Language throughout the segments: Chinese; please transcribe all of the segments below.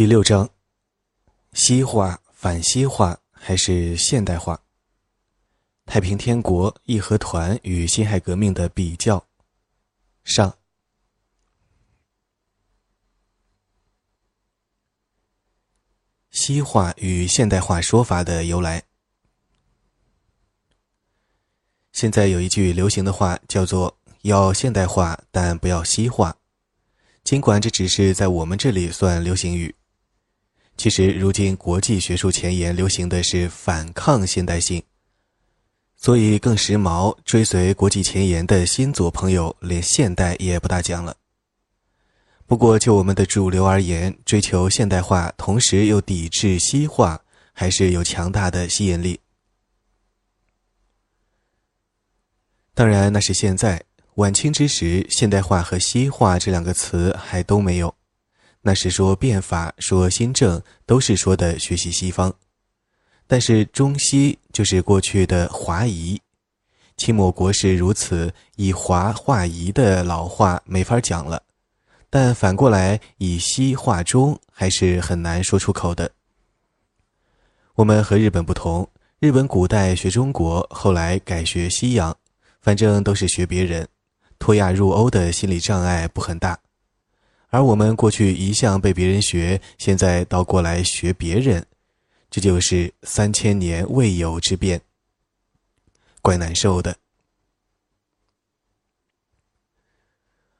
第六章：西化、反西化还是现代化？太平天国、义和团与辛亥革命的比较。上。西化与现代化说法的由来。现在有一句流行的话，叫做“要现代化，但不要西化”。尽管这只是在我们这里算流行语，其实如今国际学术前沿流行的是反抗现代性，所以更时髦、追随国际前沿的新左朋友连现代也不大讲了。不过就我们的主流而言，追求现代化，同时又抵制西化，还是有强大的吸引力。当然，那是现在。晚清之时，现代化和西化这两个词还都没有。那是说变法，说新政，都是说的学习西方。但是中西就是过去的华夷，清末国事如此，以华化夷的老话没法讲了。但反过来，以西化中还是很难说出口的。我们和日本不同，日本古代学中国，后来改学西洋，反正都是学别人。脱亚入欧的心理障碍不很大，而我们过去一向被别人学，现在倒过来学别人，这就是三千年未有之变，怪难受的。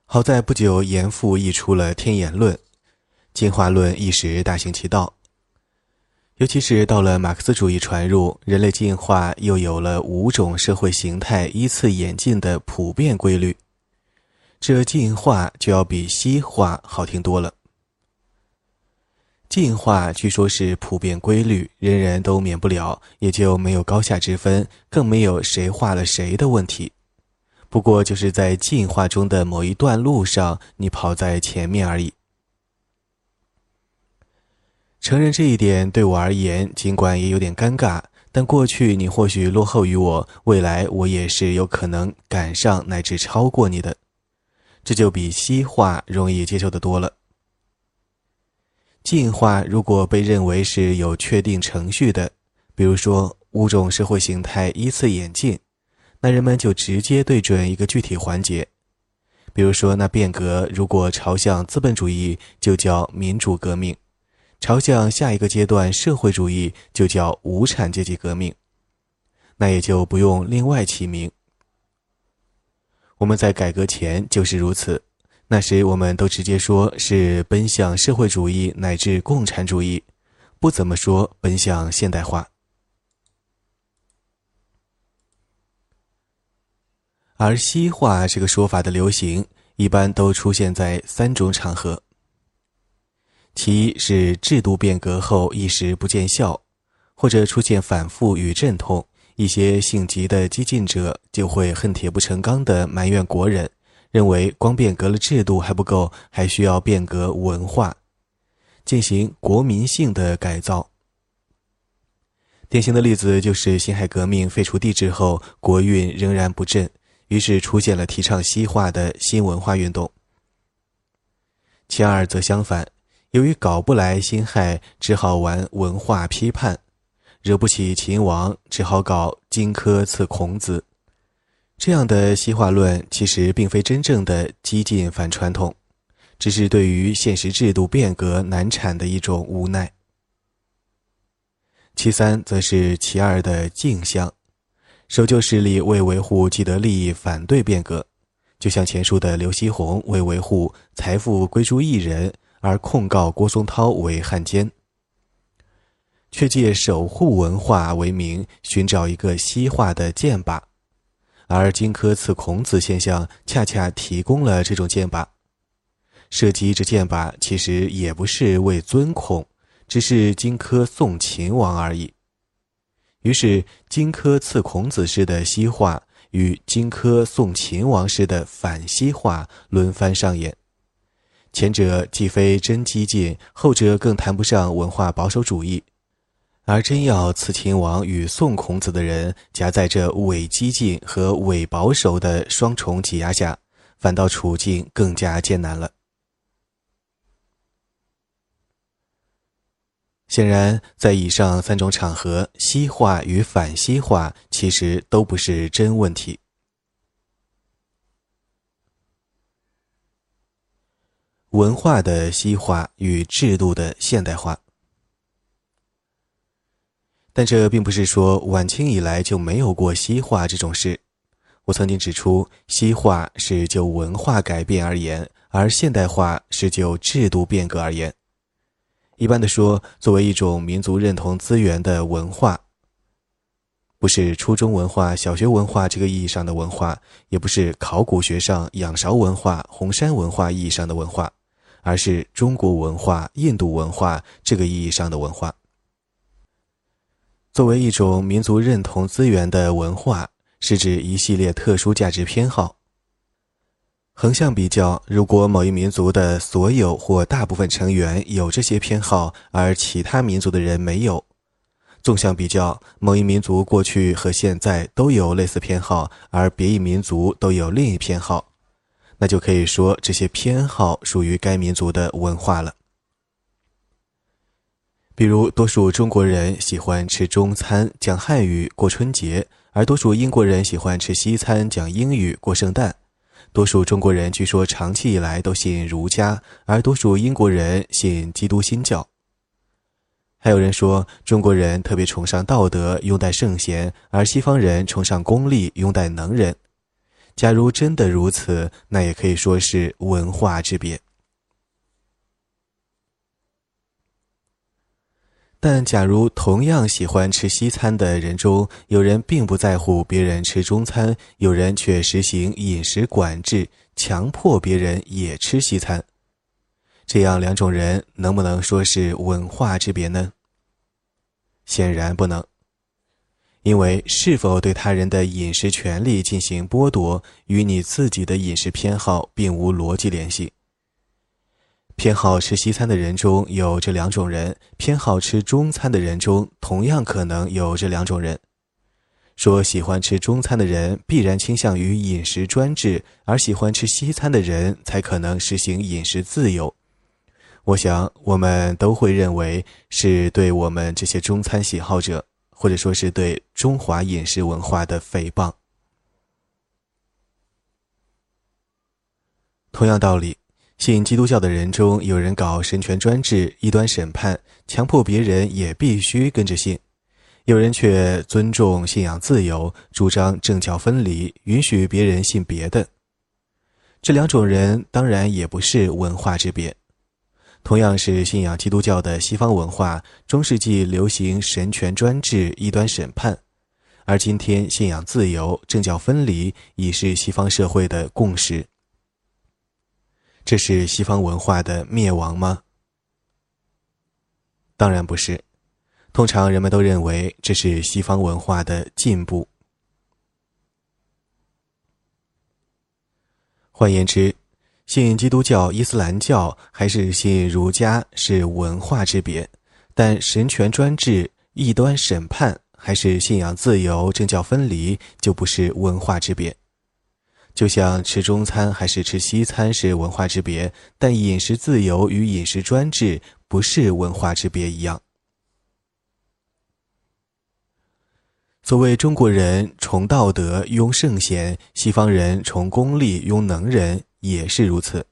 好在不久，严复译出了《天演论》，进化论一时大行其道。尤其是到了马克思主义传入，人类进化又有了五种社会形态依次演进的普遍规律。这进化就要比西化好听多了。进化据说是普遍规律，人人都免不了，也就没有高下之分，更没有谁化了谁的问题。不过就是在进化中的某一段路上，你跑在前面而已。承认这一点对我而言，尽管也有点尴尬，但过去你或许落后于我，未来我也是有可能赶上乃至超过你的。这就比西化容易接受的多了。进化如果被认为是有确定程序的，比如说五种社会形态依次演进，那人们就直接对准一个具体环节。比如说，那变革如果朝向资本主义，就叫民主革命；朝向下一个阶段社会主义，就叫无产阶级革命。那也就不用另外起名。我们在改革前就是如此，那时我们都直接说是奔向社会主义乃至共产主义，不怎么说奔向现代化。而西化这个说法的流行，一般都出现在三种场合：其一是制度变革后一时不见效，或者出现反复与阵痛。一些性急的激进者就会恨铁不成钢地埋怨国人，认为光变革了制度还不够，还需要变革文化，进行国民性的改造。典型的例子就是辛亥革命废除帝制后，国运仍然不振，于是出现了提倡西化的新文化运动。其二则相反，由于搞不来辛亥，只好玩文化批判。惹不起秦王，只好搞荆轲刺孔子。这样的西化论其实并非真正的激进反传统，只是对于现实制度变革难产的一种无奈。其三则是其二的镜像，守旧势力为维护既得利益反对变革，就像前述的刘锡鸿为维护财富归诸一人而控告郭松涛为汉奸。却借守护文化为名寻找一个西化的剑靶，而荆轲刺孔子现象恰恰提供了这种剑靶。射击这剑靶其实也不是为尊孔，只是荆轲送秦王而已。于是荆轲刺孔子式的西化与荆轲送秦王式的反西化轮番上演，前者既非真激进，后者更谈不上文化保守主义。而真要刺秦王与宋孔子的人夹在这伪激进和伪保守的双重挤压下，反倒处境更加艰难了。显然，在以上三种场合，西化与反西化其实都不是真问题。文化的西化与制度的现代化，但这并不是说晚清以来就没有过西化这种事。我曾经指出，西化是就文化改变而言，而现代化是就制度变革而言。一般的说，作为一种民族认同资源的文化，不是初中文化、小学文化这个意义上的文化，也不是考古学上仰韶文化、红山文化意义上的文化，而是中国文化、印度文化这个意义上的文化。作为一种民族认同资源的文化，是指一系列特殊价值偏好。横向比较，如果某一民族的所有或大部分成员有这些偏好，而其他民族的人没有；纵向比较，某一民族过去和现在都有类似偏好，而别一民族都有另一偏好，那就可以说这些偏好属于该民族的文化了。比如，多数中国人喜欢吃中餐、讲汉语过春节，而多数英国人喜欢吃西餐、讲英语过圣诞。多数中国人据说长期以来都信儒家，而多数英国人信基督新教。还有人说中国人特别崇尚道德，拥戴圣贤，而西方人崇尚功利，拥戴能人。假如真的如此，那也可以说是文化之别。但假如同样喜欢吃西餐的人中，有人并不在乎别人吃中餐，有人却实行饮食管制，强迫别人也吃西餐，这样两种人能不能说是文化之别呢？显然不能，因为是否对他人的饮食权利进行剥夺，与你自己的饮食偏好并无逻辑联系。偏好吃西餐的人中有这两种人，偏好吃中餐的人中同样可能有这两种人。说喜欢吃中餐的人必然倾向于饮食专制，而喜欢吃西餐的人才可能实行饮食自由。我想我们都会认为是对我们这些中餐喜好者，或者说是对中华饮食文化的诽谤。同样道理。信基督教的人中有人搞神权专制、异端审判，强迫别人也必须跟着信；有人却尊重信仰自由，主张政教分离，允许别人信别的。这两种人当然也不是文化之别。同样是信仰基督教的西方文化，中世纪流行神权专制、异端审判，而今天信仰自由、政教分离已是西方社会的共识。这是西方文化的灭亡吗？当然不是。通常人们都认为这是西方文化的进步。换言之，信基督教、伊斯兰教还是信儒家是文化之别，但神权专制、异端审判还是信仰自由、政教分离就不是文化之别。就像吃中餐还是吃西餐是文化之别，但饮食自由与饮食专制不是文化之别一样。所谓中国人崇道德拥圣贤，西方人崇功利拥能人，也是如此。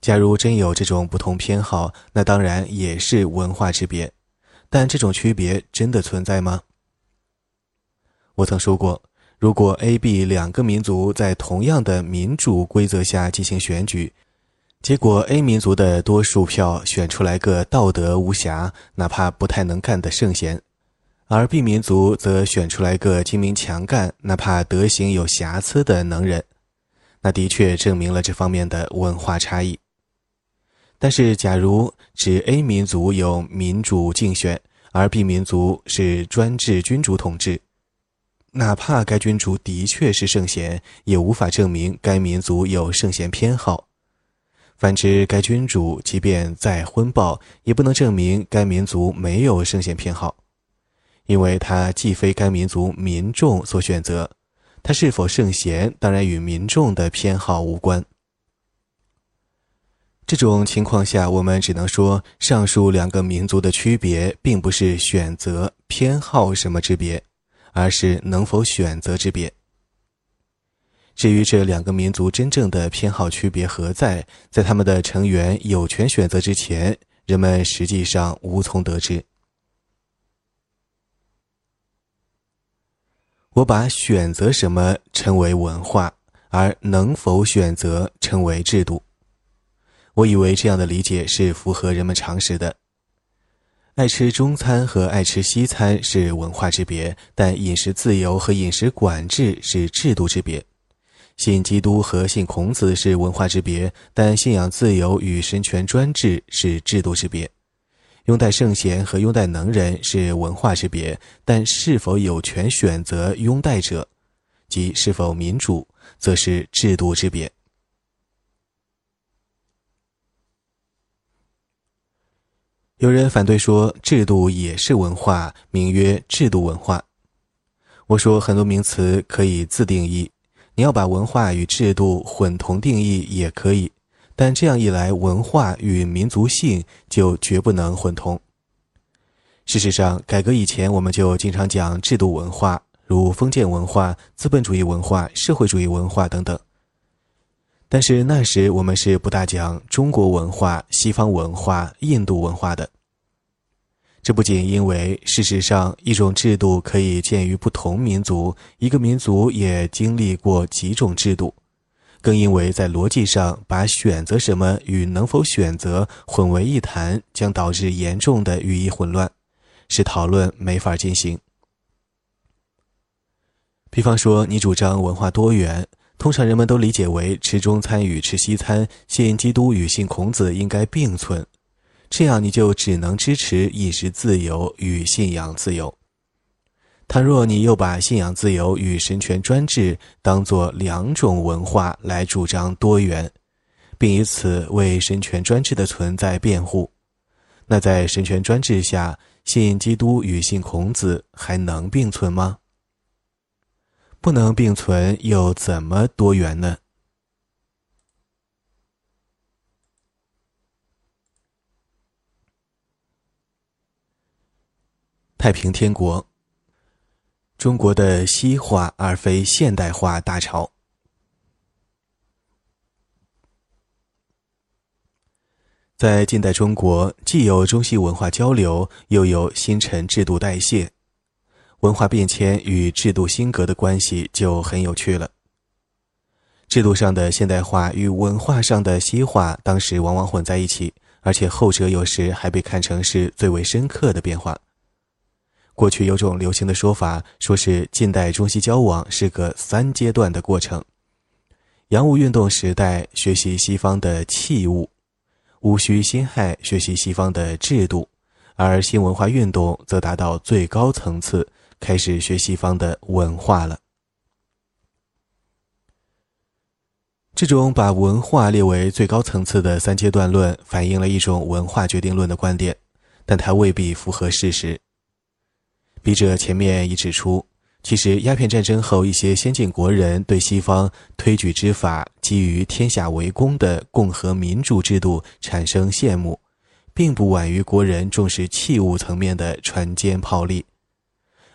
假如真有这种不同偏好，那当然也是文化之别。但这种区别真的存在吗？我曾说过。如果 A、B 两个民族在同样的民主规则下进行选举，结果 A 民族的多数票选出来个道德无瑕、哪怕不太能干的圣贤，而 B 民族则选出来个精明强干、哪怕德行有瑕疵的能人，那的确证明了这方面的文化差异。但是，假如指 A 民族有民主竞选，而 B 民族是专制君主统治。哪怕该君主的确是圣贤，也无法证明该民族有圣贤偏好。反之，该君主即便再昏暴，也不能证明该民族没有圣贤偏好，因为他既非该民族民众所选择，他是否圣贤当然与民众的偏好无关。这种情况下，我们只能说，上述两个民族的区别，并不是选择偏好什么之别，而是能否选择之别。至于这两个民族真正的偏好区别何在，在他们的成员有权选择之前，人们实际上无从得知。我把选择什么称为文化，而能否选择称为制度。我以为这样的理解是符合人们常识的。爱吃中餐和爱吃西餐是文化之别，但饮食自由和饮食管制是制度之别。信基督和信孔子是文化之别，但信仰自由与神权专制是制度之别。拥戴圣贤和拥戴能人是文化之别，但是否有权选择拥戴者，即是否民主，则是制度之别。有人反对说，制度也是文化，名曰制度文化。我说，很多名词可以自定义。你要把文化与制度混同定义也可以，但这样一来，文化与民族性就绝不能混同。事实上，改革以前我们就经常讲制度文化，如封建文化、资本主义文化、社会主义文化等等。但是那时我们是不大讲中国文化、西方文化、印度文化的。这不仅因为事实上一种制度可以见于不同民族，一个民族也经历过几种制度，更因为在逻辑上把选择什么与能否选择混为一谈，将导致严重的语义混乱，使讨论没法进行。比方说，你主张文化多元，通常人们都理解为吃中餐与吃西餐、信基督与信孔子应该并存。这样你就只能支持饮食自由与信仰自由。倘若你又把信仰自由与神权专制当作两种文化来主张多元，并以此为神权专制的存在辩护，那在神权专制下，信基督与信孔子还能并存吗？不能并存，又怎么多元呢？太平天国，中国的西化而非现代化大潮。在近代中国，既有中西文化交流，又有新陈制度代谢，文化变迁与制度兴革的关系就很有趣了。制度上的现代化与文化上的西化，当时往往混在一起，而且后者有时还被看成是最为深刻的变化。过去有种流行的说法，说是近代中西交往是个三阶段的过程。洋务运动时代学习西方的器物，戊戌辛亥学习西方的制度，而新文化运动则达到最高层次，开始学西方的文化了。这种把文化列为最高层次的三阶段论，反映了一种文化决定论的观点，但它未必符合事实。笔者前面已指出，其实鸦片战争后，一些先进国人对西方推举之法基于天下为公的共和民主制度产生羡慕，并不晚于国人重视器物层面的船坚炮利；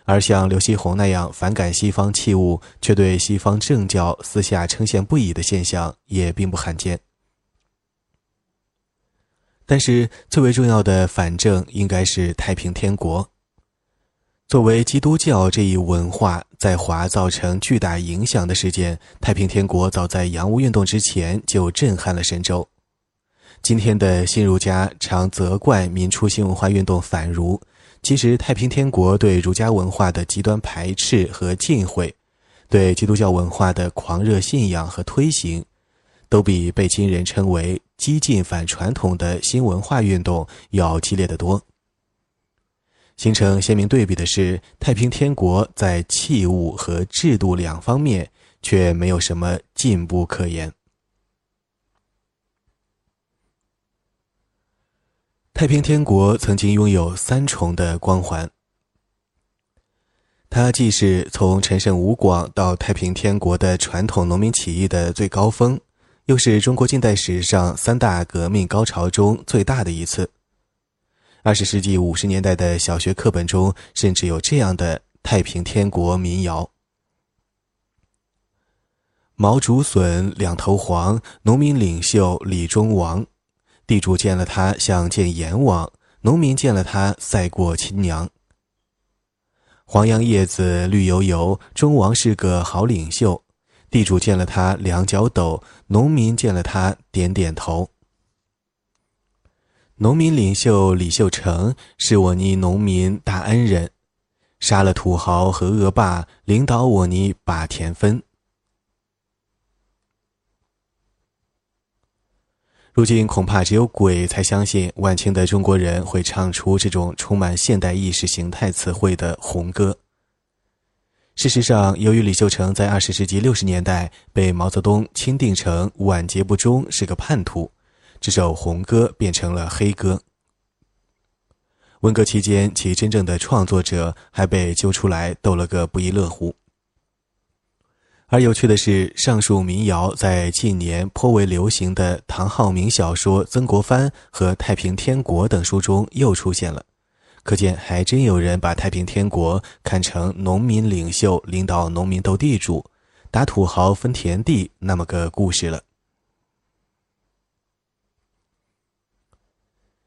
而像刘锡鸿那样反感西方器物，却对西方政教私下称羡不已的现象，也并不罕见。但是，最为重要的反正应该是太平天国。作为基督教这一文化在华造成巨大影响的事件，太平天国早在洋务运动之前就震撼了神州。今天的新儒家常责怪民初新文化运动反儒，其实太平天国对儒家文化的极端排斥和禁讳，对基督教文化的狂热信仰和推行，都比被今人称为激进反传统的新文化运动要激烈得多。形成鲜明对比的是，太平天国在器物和制度两方面却没有什么进步可言。太平天国曾经拥有三重的光环，它既是从陈胜吴广到太平天国的传统农民起义的最高峰，又是中国近代史上三大革命高潮中最大的一次。二十世纪五十年代的小学课本中，甚至有这样的太平天国民谣：“毛竹笋两头黄，农民领袖李中王。地主见了他像见阎王，农民见了他赛过亲娘。黄杨叶子绿油油，中王是个好领袖。”地主见了他两脚抖，农民见了他点点头。农民领袖李秀成是我尼农民大恩人，杀了土豪和恶霸，领导我尼把田分。如今恐怕只有鬼才相信晚清的中国人会唱出这种充满现代意识形态词汇的红歌。事实上，由于李秀成在二十世纪六十年代被毛泽东钦定成晚节不忠，是个叛徒，这首红歌变成了黑歌。文革期间，其真正的创作者还被揪出来逗了个不亦乐乎。而有趣的是，上述民谣在近年颇为流行的唐浩明小说《曾国藩》和《太平天国》等书中又出现了。可见，还真有人把太平天国看成农民领袖领导农民斗地主、打土豪分田地那么个故事了。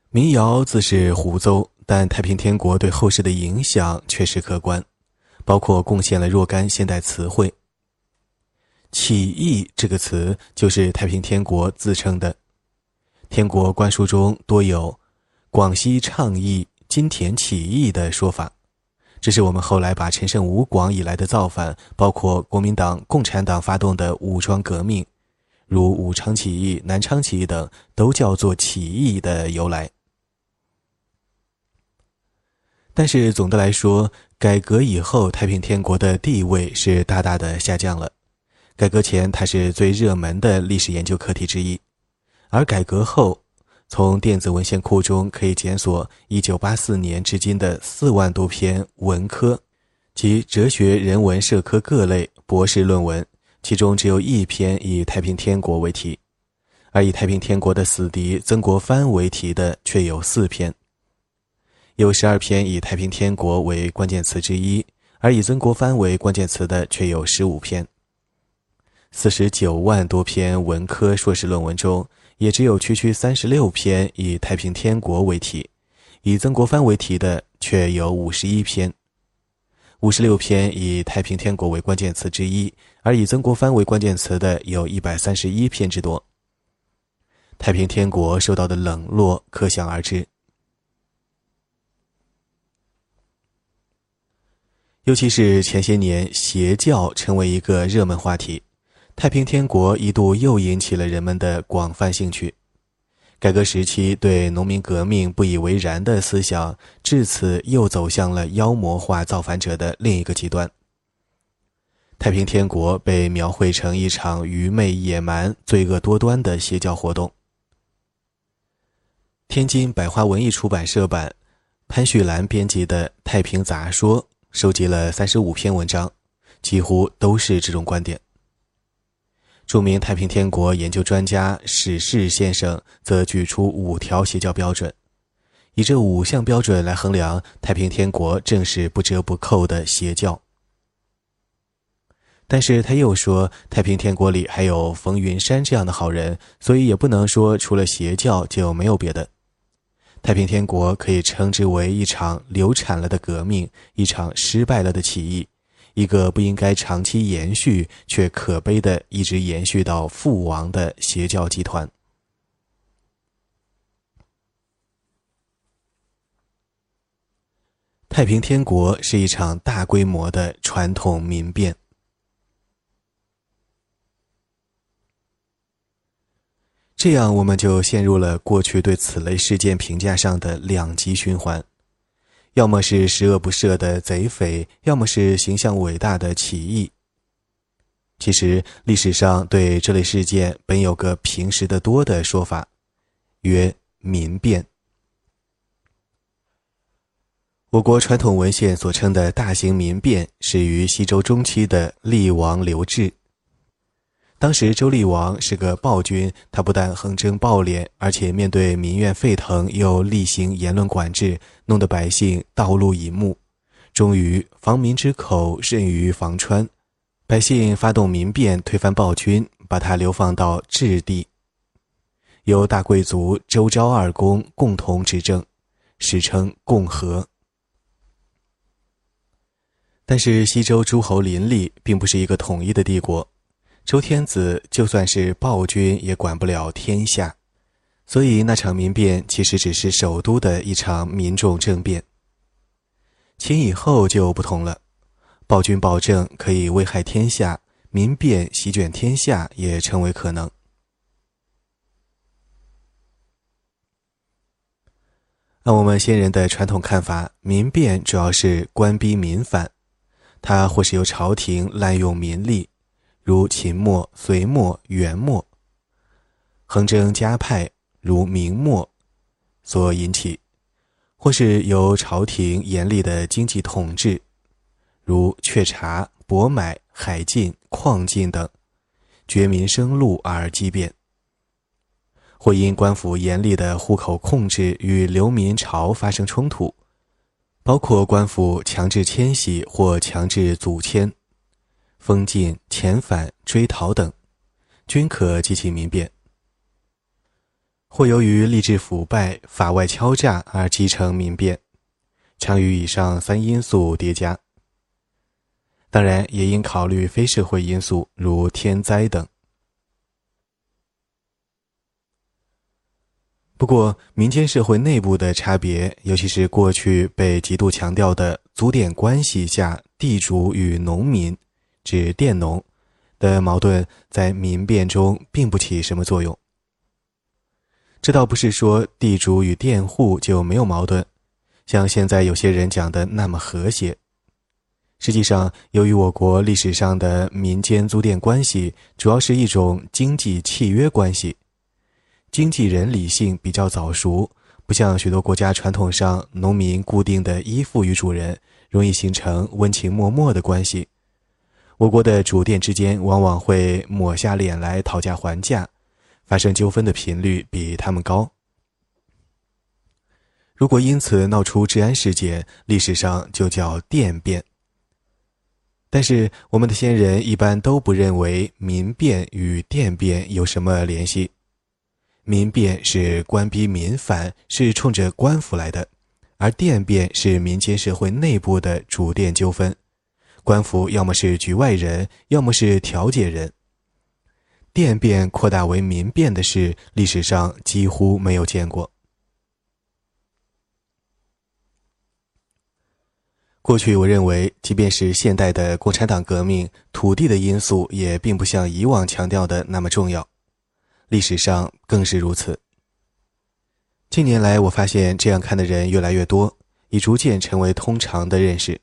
民谣自是胡诌，但太平天国对后世的影响确实可观，包括贡献了若干现代词汇。起义这个词就是太平天国自称的，天国官书中多有广西倡议。金田起义的说法，这是我们后来把陈胜吴广以来的造反，包括国民党、共产党发动的武装革命，如武昌起义、南昌起义等，都叫做起义的由来。但是总的来说，改革以后，太平天国的地位是大大的下降了。改革前，它是最热门的历史研究课题之一，而改革后。从电子文献库中可以检索1984年至今的四万多篇文科及哲学、人文、社科各类博士论文，其中只有一篇以太平天国为题，而以太平天国的死敌曾国藩为题的却有四篇，有十二篇以太平天国为关键词之一，而以曾国藩为关键词的却有十五篇，四十九万多篇文科硕士论文中。也只有区区三十六篇以太平天国为题，以曾国藩为题的却有五十一篇，五十六篇以太平天国为关键词之一，而以曾国藩为关键词的有一百三十一篇之多。太平天国受到的冷落可想而知，尤其是前些年邪教成为一个热门话题。太平天国一度又引起了人们的广泛兴趣。改革时期对农民革命不以为然的思想，至此又走向了妖魔化造反者的另一个极端。太平天国被描绘成一场愚昧、野蛮、罪恶多端的邪教活动。天津百花文艺出版社版，潘旭兰编辑的《太平杂说》收集了三十五篇文章，几乎都是这种观点。著名太平天国研究专家史氏先生则举出五条邪教标准，以这五项标准来衡量太平天国正是不折不扣的邪教。但是他又说，太平天国里还有冯云山这样的好人，所以也不能说除了邪教就没有别的。太平天国可以称之为一场流产了的革命，一场失败了的起义。一个不应该长期延续，却可悲的一直延续到覆亡的邪教集团。太平天国是一场大规模的传统民变，这样我们就陷入了过去对此类事件评价上的两极循环。要么是十恶不赦的贼匪，要么是形象伟大的起义。其实历史上对这类事件本有个平时的多的说法，曰民变。我国传统文献所称的大型民变，始于西周中期的厉王刘志。当时周厉王是个暴君，他不但横征暴敛，而且面对民怨沸腾，又厉行言论管制，弄得百姓道路以目。终于防民之口甚于防川，百姓发动民变，推翻暴君，把他流放到质地，由大贵族周昭二公共同执政，史称共和。但是西周诸侯林立，并不是一个统一的帝国。周天子就算是暴君，也管不了天下，所以那场民变其实只是首都的一场民众政变。秦以后就不同了，暴君暴政可以危害天下，民变席卷天下也成为可能。按我们先人的传统看法，民变主要是官逼民反，它或是由朝廷滥用民力。如秦末、隋末、元末，横征加派，如明末。所引起；或是由朝廷严厉的经济统治，如榷茶、博买、海禁、矿禁等，绝民生路而激变；或因官府严厉的户口控制与流民潮发生冲突，包括官府强制迁徙或强制阻迁。封禁、遣返、追逃等，均可激起民变；或由于吏治腐败、法外敲诈而激成民变，常与以上三因素叠加。当然，也应考虑非社会因素，如天灾等。不过，民间社会内部的差别，尤其是过去被极度强调的祖典关系下地主与农民。指佃农的矛盾在民变中并不起什么作用。这倒不是说地主与佃户就没有矛盾，像现在有些人讲的那么和谐。实际上，由于我国历史上的民间租佃关系主要是一种经济契约关系，经纪人理性比较早熟，不像许多国家传统上农民固定的依附于主人，容易形成温情脉脉的关系。我国的主店之间往往会抹下脸来讨价还价，发生纠纷的频率比他们高。如果因此闹出治安事件，历史上就叫店变。但是我们的先人一般都不认为民变与店变有什么联系。民变是官逼民反，是冲着官府来的；而店变是民间社会内部的主店纠纷。官府要么是局外人，要么是调解人。店变扩大为民变的事，历史上几乎没有见过。过去，我认为，即便是现代的共产党革命，土地的因素也并不像以往强调的那么重要。历史上更是如此。近年来，我发现这样看的人越来越多，已逐渐成为通常的认识。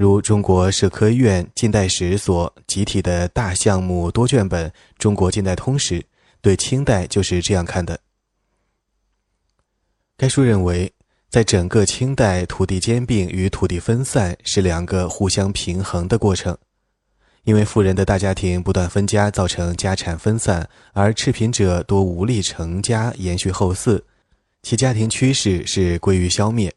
如中国社科院近代史所集体的大项目多卷本《中国近代通史》，对清代就是这样看的。该书认为，在整个清代，土地兼并与土地分散是两个互相平衡的过程，因为富人的大家庭不断分家，造成家产分散，而赤贫者多无力成家延续后嗣，其家庭趋势是归于消灭。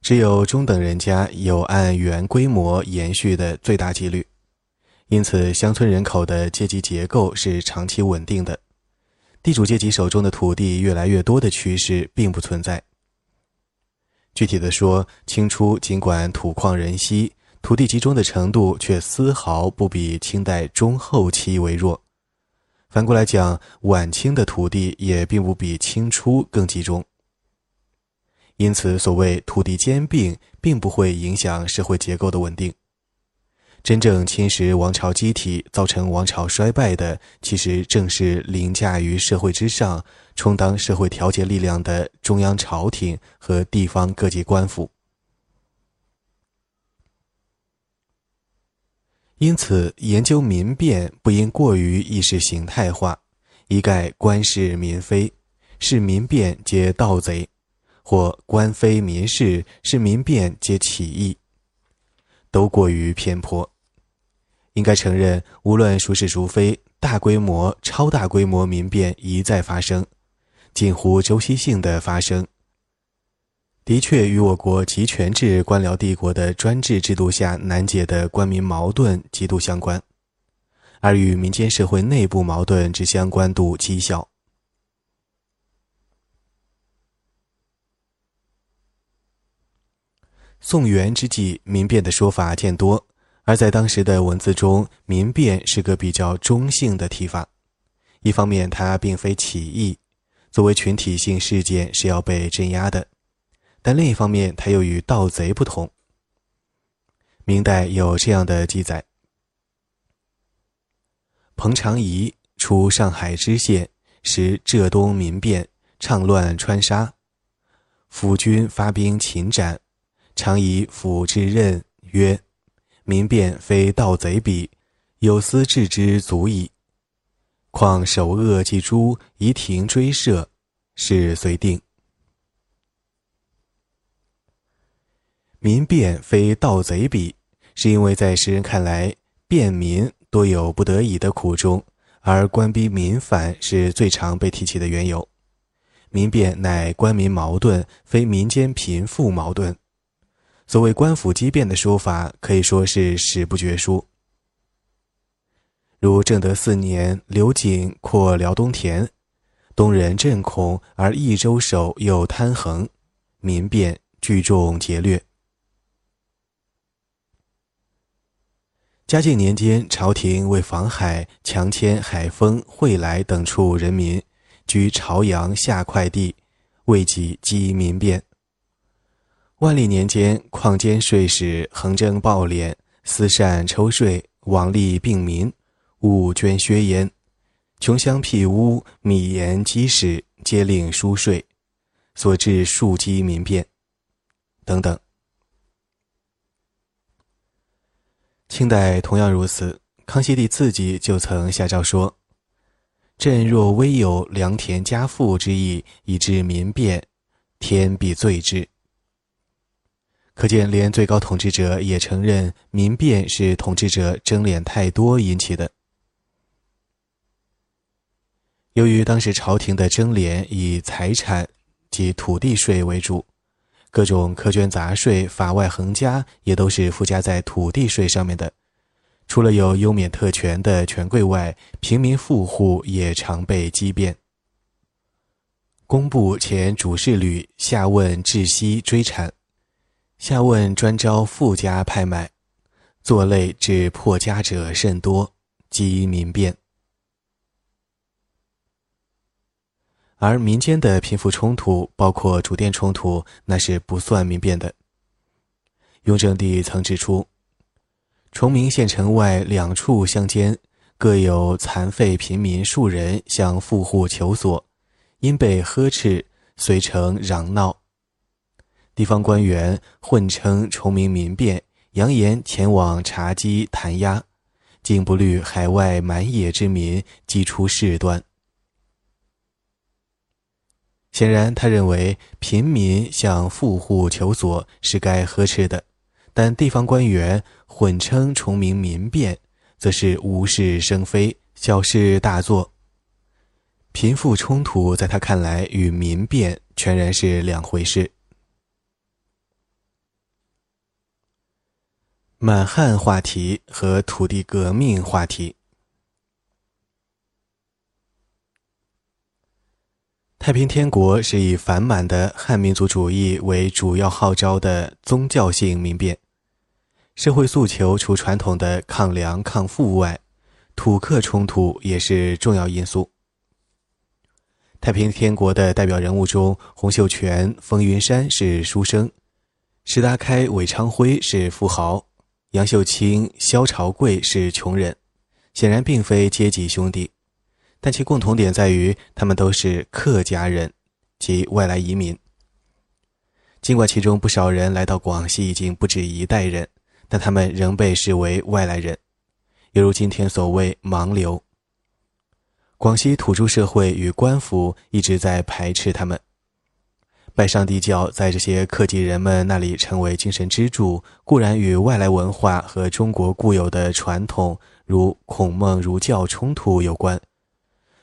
只有中等人家有按原规模延续的最大几率，因此乡村人口的阶级结构是长期稳定的，地主阶级手中的土地越来越多的趋势并不存在。具体的说，清初尽管土旷人稀，土地集中的程度却丝毫不比清代中后期为弱；反过来讲，晚清的土地也并不比清初更集中。因此，所谓土地兼并，并不会影响社会结构的稳定。真正侵蚀王朝机体、造成王朝衰败的，其实正是凌驾于社会之上、充当社会调节力量的中央朝廷和地方各级官府。因此，研究民变不应过于意识形态化，一概官是民非，是民变皆盗贼。或官非民是，是民变皆起义，都过于偏颇。应该承认，无论孰是孰非，大规模、超大规模民变一再发生，近乎周期性的发生，的确与我国集权制官僚帝国的专制制度下难解的官民矛盾极度相关，而与民间社会内部矛盾之相关度极小。宋元之际，民变的说法渐多，而在当时的文字中，民变是个比较中性的提法。一方面，它并非起义，作为群体性事件是要被镇压的；但另一方面，它又与盗贼不同。明代有这样的记载：彭长仪出上海知县，时浙东民变，倡乱川沙，府军发兵擒斩。常以辅之任曰：“民变非盗贼比，有司治之足矣。况首恶即诛，宜停追赦，是遂定。民变非盗贼比，是因为在世人看来，便民多有不得已的苦衷，而官逼民反是最常被提起的缘由。民变乃官民矛盾，非民间贫富矛盾。”所谓官府激变的说法，可以说是史不绝书。如正德四年，刘瑾扩辽东田，东人震恐，而益州守又贪横，民变，聚众劫掠。嘉靖年间，朝廷为防海，强迁海丰、惠来等处人民居朝阳下快地，为己积民变。万历年间，矿监税使横征暴敛，私善抽税，枉利病民，勿捐削焉。穷乡僻屋，米盐积使，皆令输税，所致数积民变。等等。清代同样如此，康熙帝自己就曾下诏说：“朕若微有良田家富之意，以致民变，天必罪之。”可见，连最高统治者也承认民变是统治者争敛太多引起的。由于当时朝廷的争敛以财产及土地税为主，各种苛捐杂税、法外横加也都是附加在土地税上面的。除了有优免特权的权贵外，平民富户也常被激变。工部前主事旅下问窒息追产。下问专招富家派买，作类致破家者甚多，积民变。而民间的贫富冲突，包括主店冲突，那是不算民变的。雍正帝曾指出，崇明县城外两处乡间，各有残废贫民数人向富户求索，因被呵斥，遂成嚷闹。地方官员混称崇明民变，扬言前往查缉弹压，竟不虑海外满野之民，激出事端。显然，他认为平民向富户求索是该呵斥的，但地方官员混称崇明民变，则是无事生非、小事大做。贫富冲突在他看来与民变全然是两回事。满汉话题和土地革命话题。太平天国是以反满的汉民族主义为主要号召的宗教性民变，社会诉求除传统的抗粮抗富外，土客冲突也是重要因素。太平天国的代表人物中，洪秀全、冯云山是书生，石达开、韦昌辉是富豪。杨秀清、萧朝贵是穷人，显然并非阶级兄弟，但其共同点在于他们都是客家人，即外来移民。尽管其中不少人来到广西已经不止一代人，但他们仍被视为外来人，犹如今天所谓“盲流”。广西土著社会与官府一直在排斥他们。拜上帝教在这些克己人们那里成为精神支柱，固然与外来文化和中国固有的传统，如孔孟儒教冲突有关。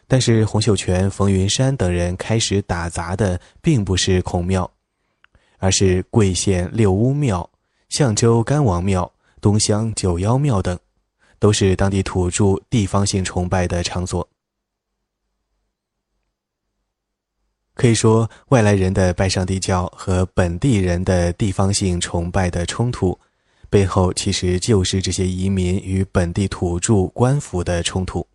但是洪秀全、冯云山等人开始打砸的，并不是孔庙，而是贵县六屋庙、象州干王庙、东乡九妖庙等，都是当地土著地方性崇拜的场所。可以说，外来人的拜上帝教和本地人的地方性崇拜的冲突，背后其实就是这些移民与本地土著官府的冲突。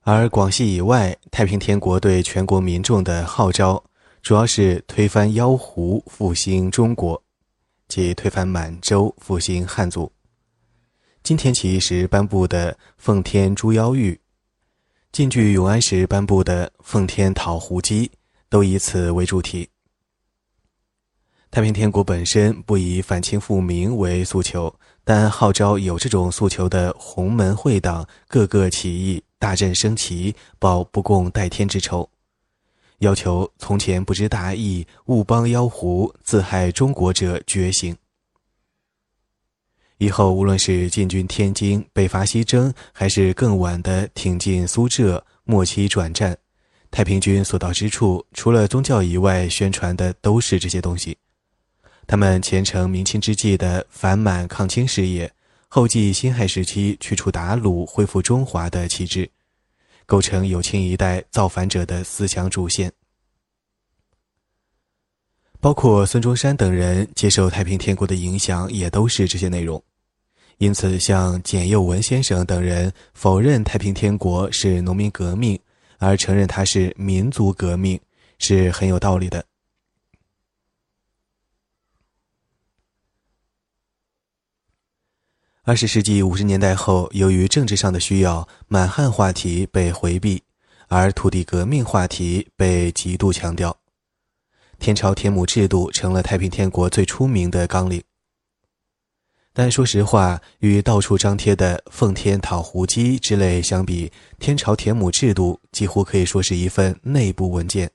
而广西以外，太平天国对全国民众的号召，主要是推翻妖狐，复兴中国，即推翻满洲，复兴汉族。金田起义时颁布的《奉天诛妖谕》，晋剧永安时颁布的《奉天讨胡姬》，都以此为主题。太平天国本身不以反清复明为诉求，但号召有这种诉求的洪门会党各个起义，大振升旗，报不共戴天之仇，要求从前不知大义、误帮妖狐、自害中国者觉醒。以后，无论是进军天津、北伐西征，还是更晚的挺进苏浙、末期转战，太平军所到之处，除了宗教以外，宣传的都是这些东西。他们前承明清之际的反满抗清事业，后继辛亥时期驱除鞑虏、恢复中华的旗帜，构成有清一代造反者的思想主线。包括孙中山等人接受太平天国的影响，也都是这些内容。因此，像简佑文先生等人否认太平天国是农民革命，而承认它是民族革命，是很有道理的。二十世纪五十年代后，由于政治上的需要，满汉话题被回避，而土地革命话题被极度强调。天朝田亩制度成了太平天国最出名的纲领，但说实话，与到处张贴的“奉天讨胡姬”之类相比，天朝田亩制度几乎可以说是一份内部文件。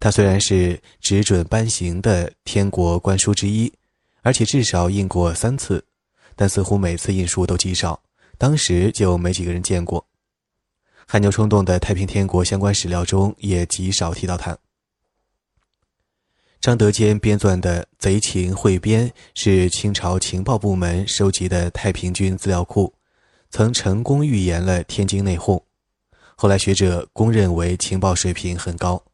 它虽然是只准颁行的天国官书之一，而且至少印过三次，但似乎每次印书都极少，当时就没几个人见过。汗牛充栋的太平天国相关史料中也极少提到它。张德坚编撰的《贼情汇编》是清朝情报部门收集的太平军资料库，曾成功预言了天津内讧。后来学者公认为情报水平很高。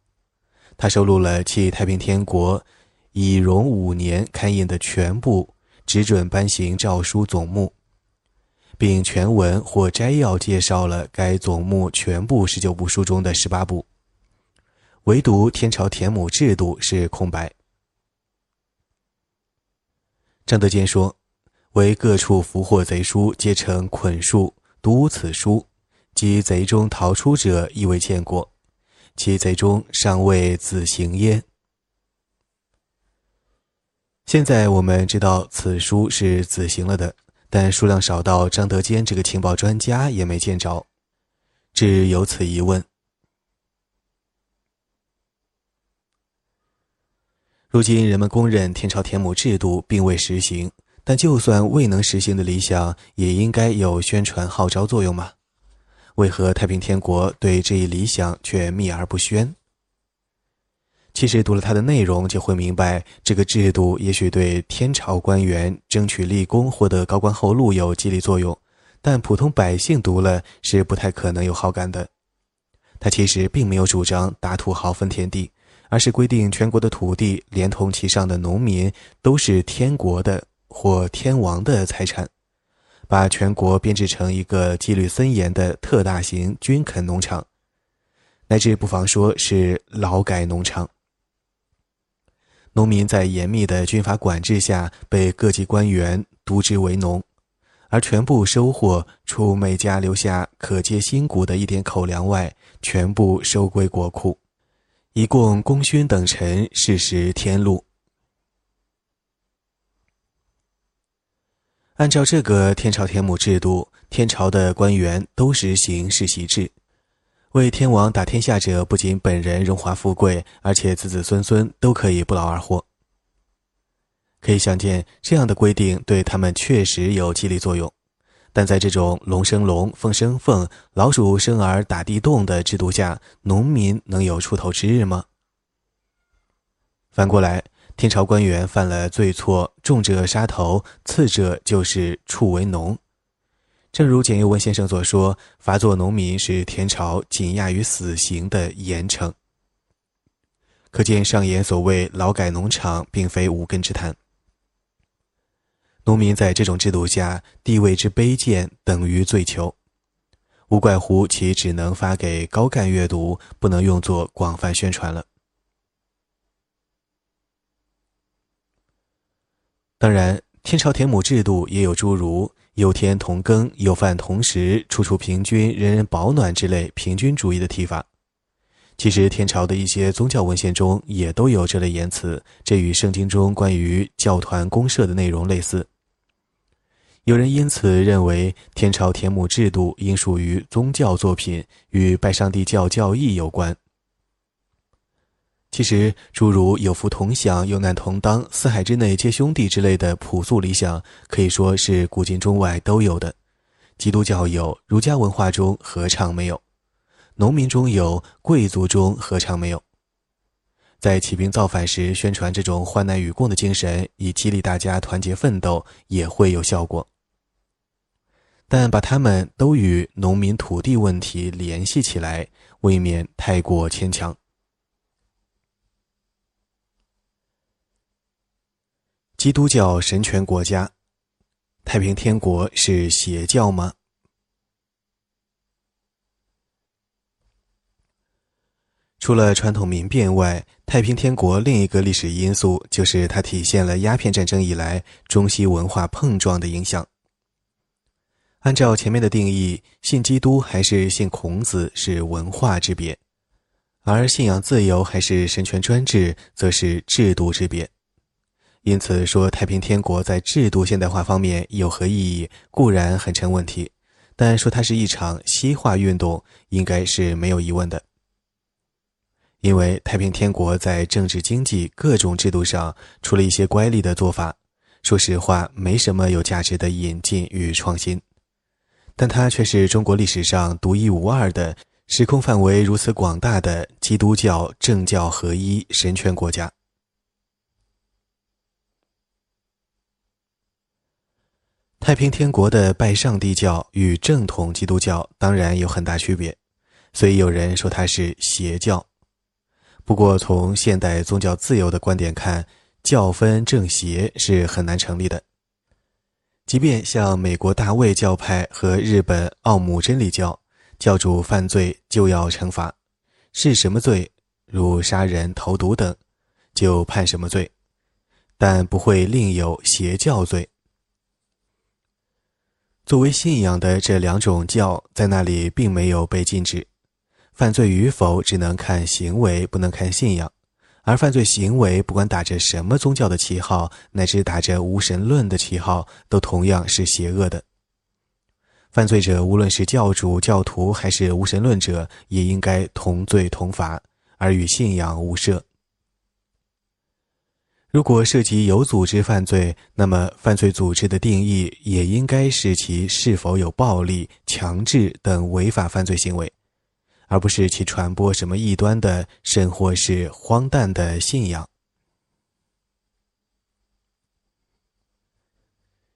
他收录了继太平天国以荣五年刊印的全部只准颁行诏书总目，并全文或摘要介绍了该总目全部十九部书中的十八部。唯独天朝田亩制度是空白。张德坚说：“为各处俘获贼书，皆成捆束，独此书。及贼中逃出者，亦未见过。其贼中尚未子行焉。”现在我们知道此书是子行了的，但数量少到张德坚这个情报专家也没见着，只有此一问。如今人们公认天朝田亩制度并未实行，但就算未能实行的理想，也应该有宣传号召作用吗？为何太平天国对这一理想却秘而不宣？其实读了它的内容，就会明白，这个制度也许对天朝官员争取立功、获得高官厚禄有激励作用，但普通百姓读了是不太可能有好感的。他其实并没有主张打土豪分田地。而是规定全国的土地，连同其上的农民，都是天国的或天王的财产，把全国编制成一个纪律森严的特大型军垦农场，乃至不妨说是劳改农场。农民在严密的军阀管制下，被各级官员督之为农，而全部收获，除每家留下可接新谷的一点口粮外，全部收归国库。一共功勋等臣世时天禄。按照这个天朝田亩制度，天朝的官员都实行世袭制，为天王打天下者，不仅本人荣华富贵，而且子子孙孙都可以不劳而获。可以想见，这样的规定对他们确实有激励作用。但在这种龙生龙，凤生凤，老鼠生儿打地洞的制度下，农民能有出头之日吗？反过来，天朝官员犯了罪错，重者杀头，次者就是处为农。正如简又文先生所说，罚做农民是天朝仅亚于死刑的严惩。可见上言所谓劳改农场，并非无根之谈。农民在这种制度下地位之卑贱等于罪囚，无怪乎其只能发给高干阅读，不能用作广泛宣传了。当然，天朝田亩制度也有诸如“有田同耕，有饭同食，处处平均，人人保暖”之类平均主义的提法。其实，天朝的一些宗教文献中也都有这类言辞，这与圣经中关于教团公社的内容类似。有人因此认为，天朝田亩制度应属于宗教作品，与拜上帝教教义有关。其实，诸如有福同享、有难同当、四海之内皆兄弟之类的朴素理想，可以说是古今中外都有的。基督教有，儒家文化中何尝没有？农民中有，贵族中何尝没有？在起兵造反时，宣传这种患难与共的精神，以激励大家团结奋斗，也会有效果。但把他们都与农民土地问题联系起来，未免太过牵强。基督教神权国家，太平天国是邪教吗？除了传统民变外，太平天国另一个历史因素就是它体现了鸦片战争以来中西文化碰撞的影响。按照前面的定义，信基督还是信孔子是文化之别，而信仰自由还是神权专制则是制度之别。因此，说太平天国在制度现代化方面有何意义，固然很成问题，但说它是一场西化运动，应该是没有疑问的。因为太平天国在政治、经济各种制度上，除了一些乖戾的做法，说实话，没什么有价值的引进与创新。但它却是中国历史上独一无二的、时空范围如此广大的基督教政教合一神权国家。太平天国的拜上帝教与正统基督教当然有很大区别，所以有人说它是邪教。不过，从现代宗教自由的观点看，教分正邪是很难成立的。即便像美国大卫教派和日本奥姆真理教，教主犯罪就要惩罚，是什么罪，如杀人、投毒等，就判什么罪，但不会另有邪教罪。作为信仰的这两种教，在那里并没有被禁止。犯罪与否只能看行为，不能看信仰；而犯罪行为，不管打着什么宗教的旗号，乃至打着无神论的旗号，都同样是邪恶的。犯罪者无论是教主、教徒，还是无神论者，也应该同罪同罚，而与信仰无涉。如果涉及有组织犯罪，那么犯罪组织的定义也应该是其是否有暴力、强制等违法犯罪行为。而不是其传播什么异端的，甚或是荒诞的信仰。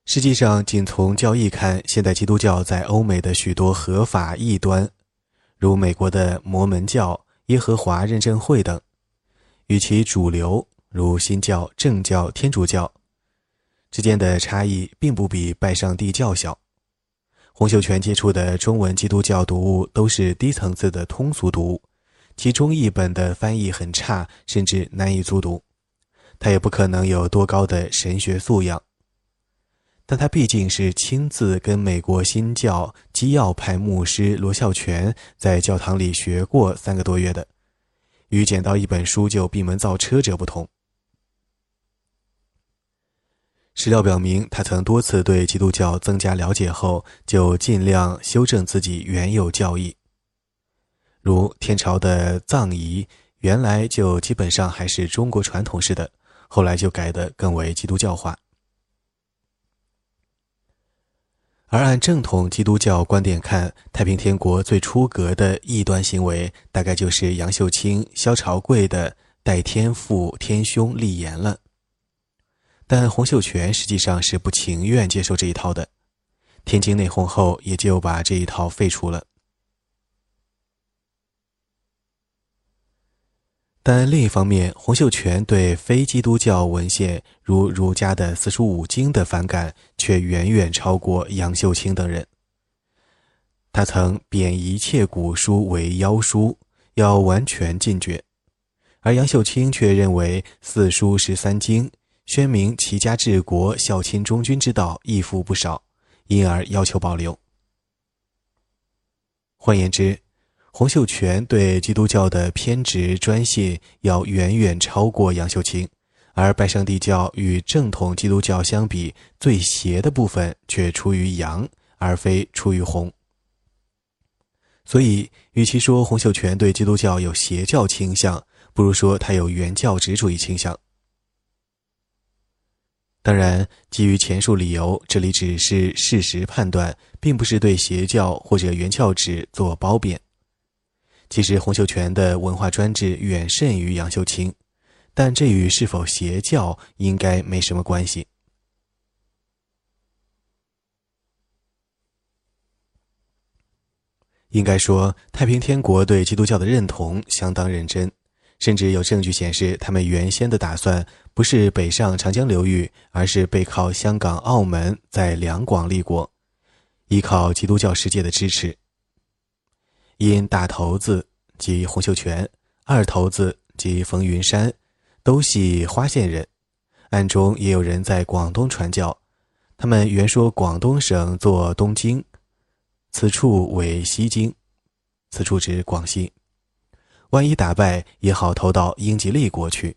实际上，仅从教义看，现代基督教在欧美的许多合法异端，如美国的摩门教、耶和华认证会等，与其主流如新教、正教、天主教之间的差异，并不比拜上帝教小。洪秀全接触的中文基督教读物都是低层次的通俗读物，其中译本的翻译很差，甚至难以卒读。他也不可能有多高的神学素养，但他毕竟是亲自跟美国新教基要派牧师罗孝全在教堂里学过三个多月的，与捡到一本书就闭门造车者不同。史料表明，他曾多次对基督教增加了解后，就尽量修正自己原有教义。如天朝的葬仪，原来就基本上还是中国传统式的，后来就改得更为基督教化。而按正统基督教观点看，太平天国最出格的异端行为，大概就是杨秀清、萧朝贵的代天父、天兄立言了。但洪秀全实际上是不情愿接受这一套的，天津内讧后，也就把这一套废除了。但另一方面，洪秀全对非基督教文献如儒家的四书五经的反感，却远远超过杨秀清等人。他曾贬一切古书为妖书，要完全禁绝；而杨秀清却认为四书十三经宣明齐家治国、孝亲忠君之道益福不少，因而要求保留。换言之，洪秀全对基督教的偏执专信要远远超过杨秀清，而拜上帝教与正统基督教相比，最邪的部分却出于杨，而非出于洪。所以，与其说洪秀全对基督教有邪教倾向，不如说他有原教旨主义倾向。当然，基于前述理由，这里只是事实判断，并不是对邪教或者原教旨做褒贬。其实洪秀全的文化专制远甚于杨秀清，但这与是否邪教应该没什么关系。应该说，太平天国对基督教的认同相当认真，甚至有证据显示，他们原先的打算不是北上长江流域，而是背靠香港、澳门，在两广立国，依靠基督教世界的支持。因大头子及洪秀全，二头子及冯云山，都系花县人，暗中也有人在广东传教。他们原说广东省做东京，此处为西京，此处指广西。万一打败，也好投到英吉利国去。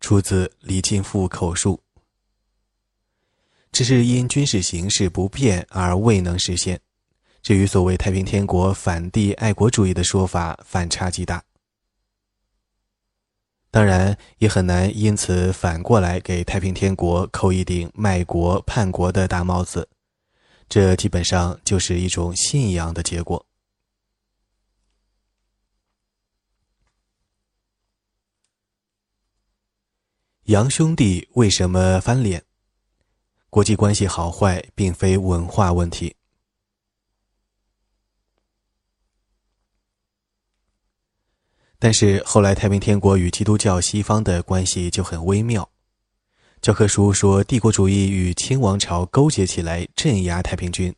出自李进富口述，只是因军事形势不变而未能实现。这与所谓太平天国反帝爱国主义的说法反差极大，当然也很难因此反过来给太平天国扣一顶卖国叛国的大帽子，这基本上就是一种信仰的结果。杨兄弟为什么翻脸？国际关系好坏并非文化问题。但是后来，太平天国与基督教西方的关系就很微妙。教科书说，帝国主义与清王朝勾结起来镇压太平军，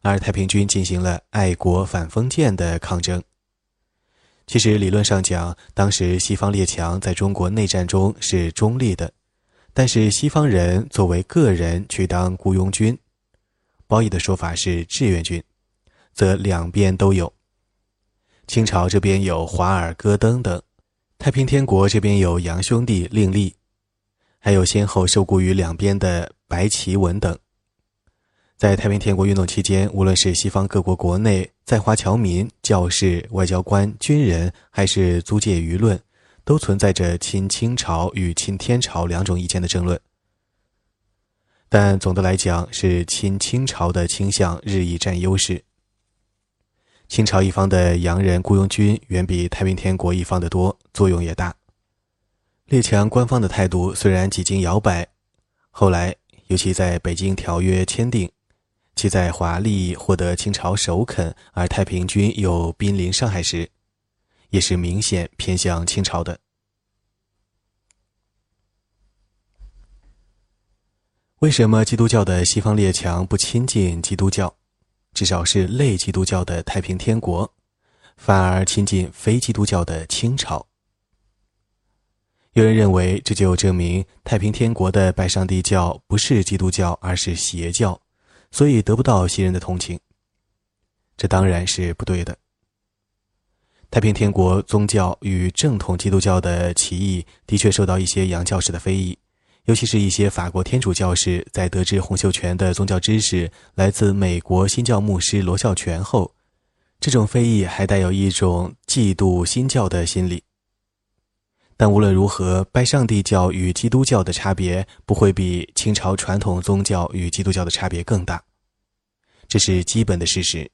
而太平军进行了爱国反封建的抗争。其实理论上讲，当时西方列强在中国内战中是中立的，但是西方人作为个人去当雇佣军，褒义的说法是志愿军，则两边都有。清朝这边有华尔戈登等，太平天国这边有杨兄弟另立，还有先后受雇于两边的白旗文等。在太平天国运动期间，无论是西方各国国内在华侨民、教士、外交官、军人，还是租界舆论，都存在着亲清朝与亲天朝两种意见的争论。但总的来讲，是亲清朝的倾向日益占优势。清朝一方的洋人雇佣军远比太平天国一方的多，作用也大。列强官方的态度虽然几经摇摆，后来尤其在北京条约签订，其在华丽获得清朝首肯，而太平军又濒临上海时，也是明显偏向清朝的。为什么基督教的西方列强不亲近基督教？至少是类基督教的太平天国，反而亲近非基督教的清朝。有人认为，这就证明太平天国的拜上帝教不是基督教，而是邪教，所以得不到西人的同情。这当然是不对的。太平天国宗教与正统基督教的歧义，的确受到一些洋教士的非议。尤其是一些法国天主教士，在得知洪秀全的宗教知识来自美国新教牧师罗孝全后，这种非议还带有一种嫉妒新教的心理。但无论如何，拜上帝教与基督教的差别不会比清朝传统宗教与基督教的差别更大，这是基本的事实。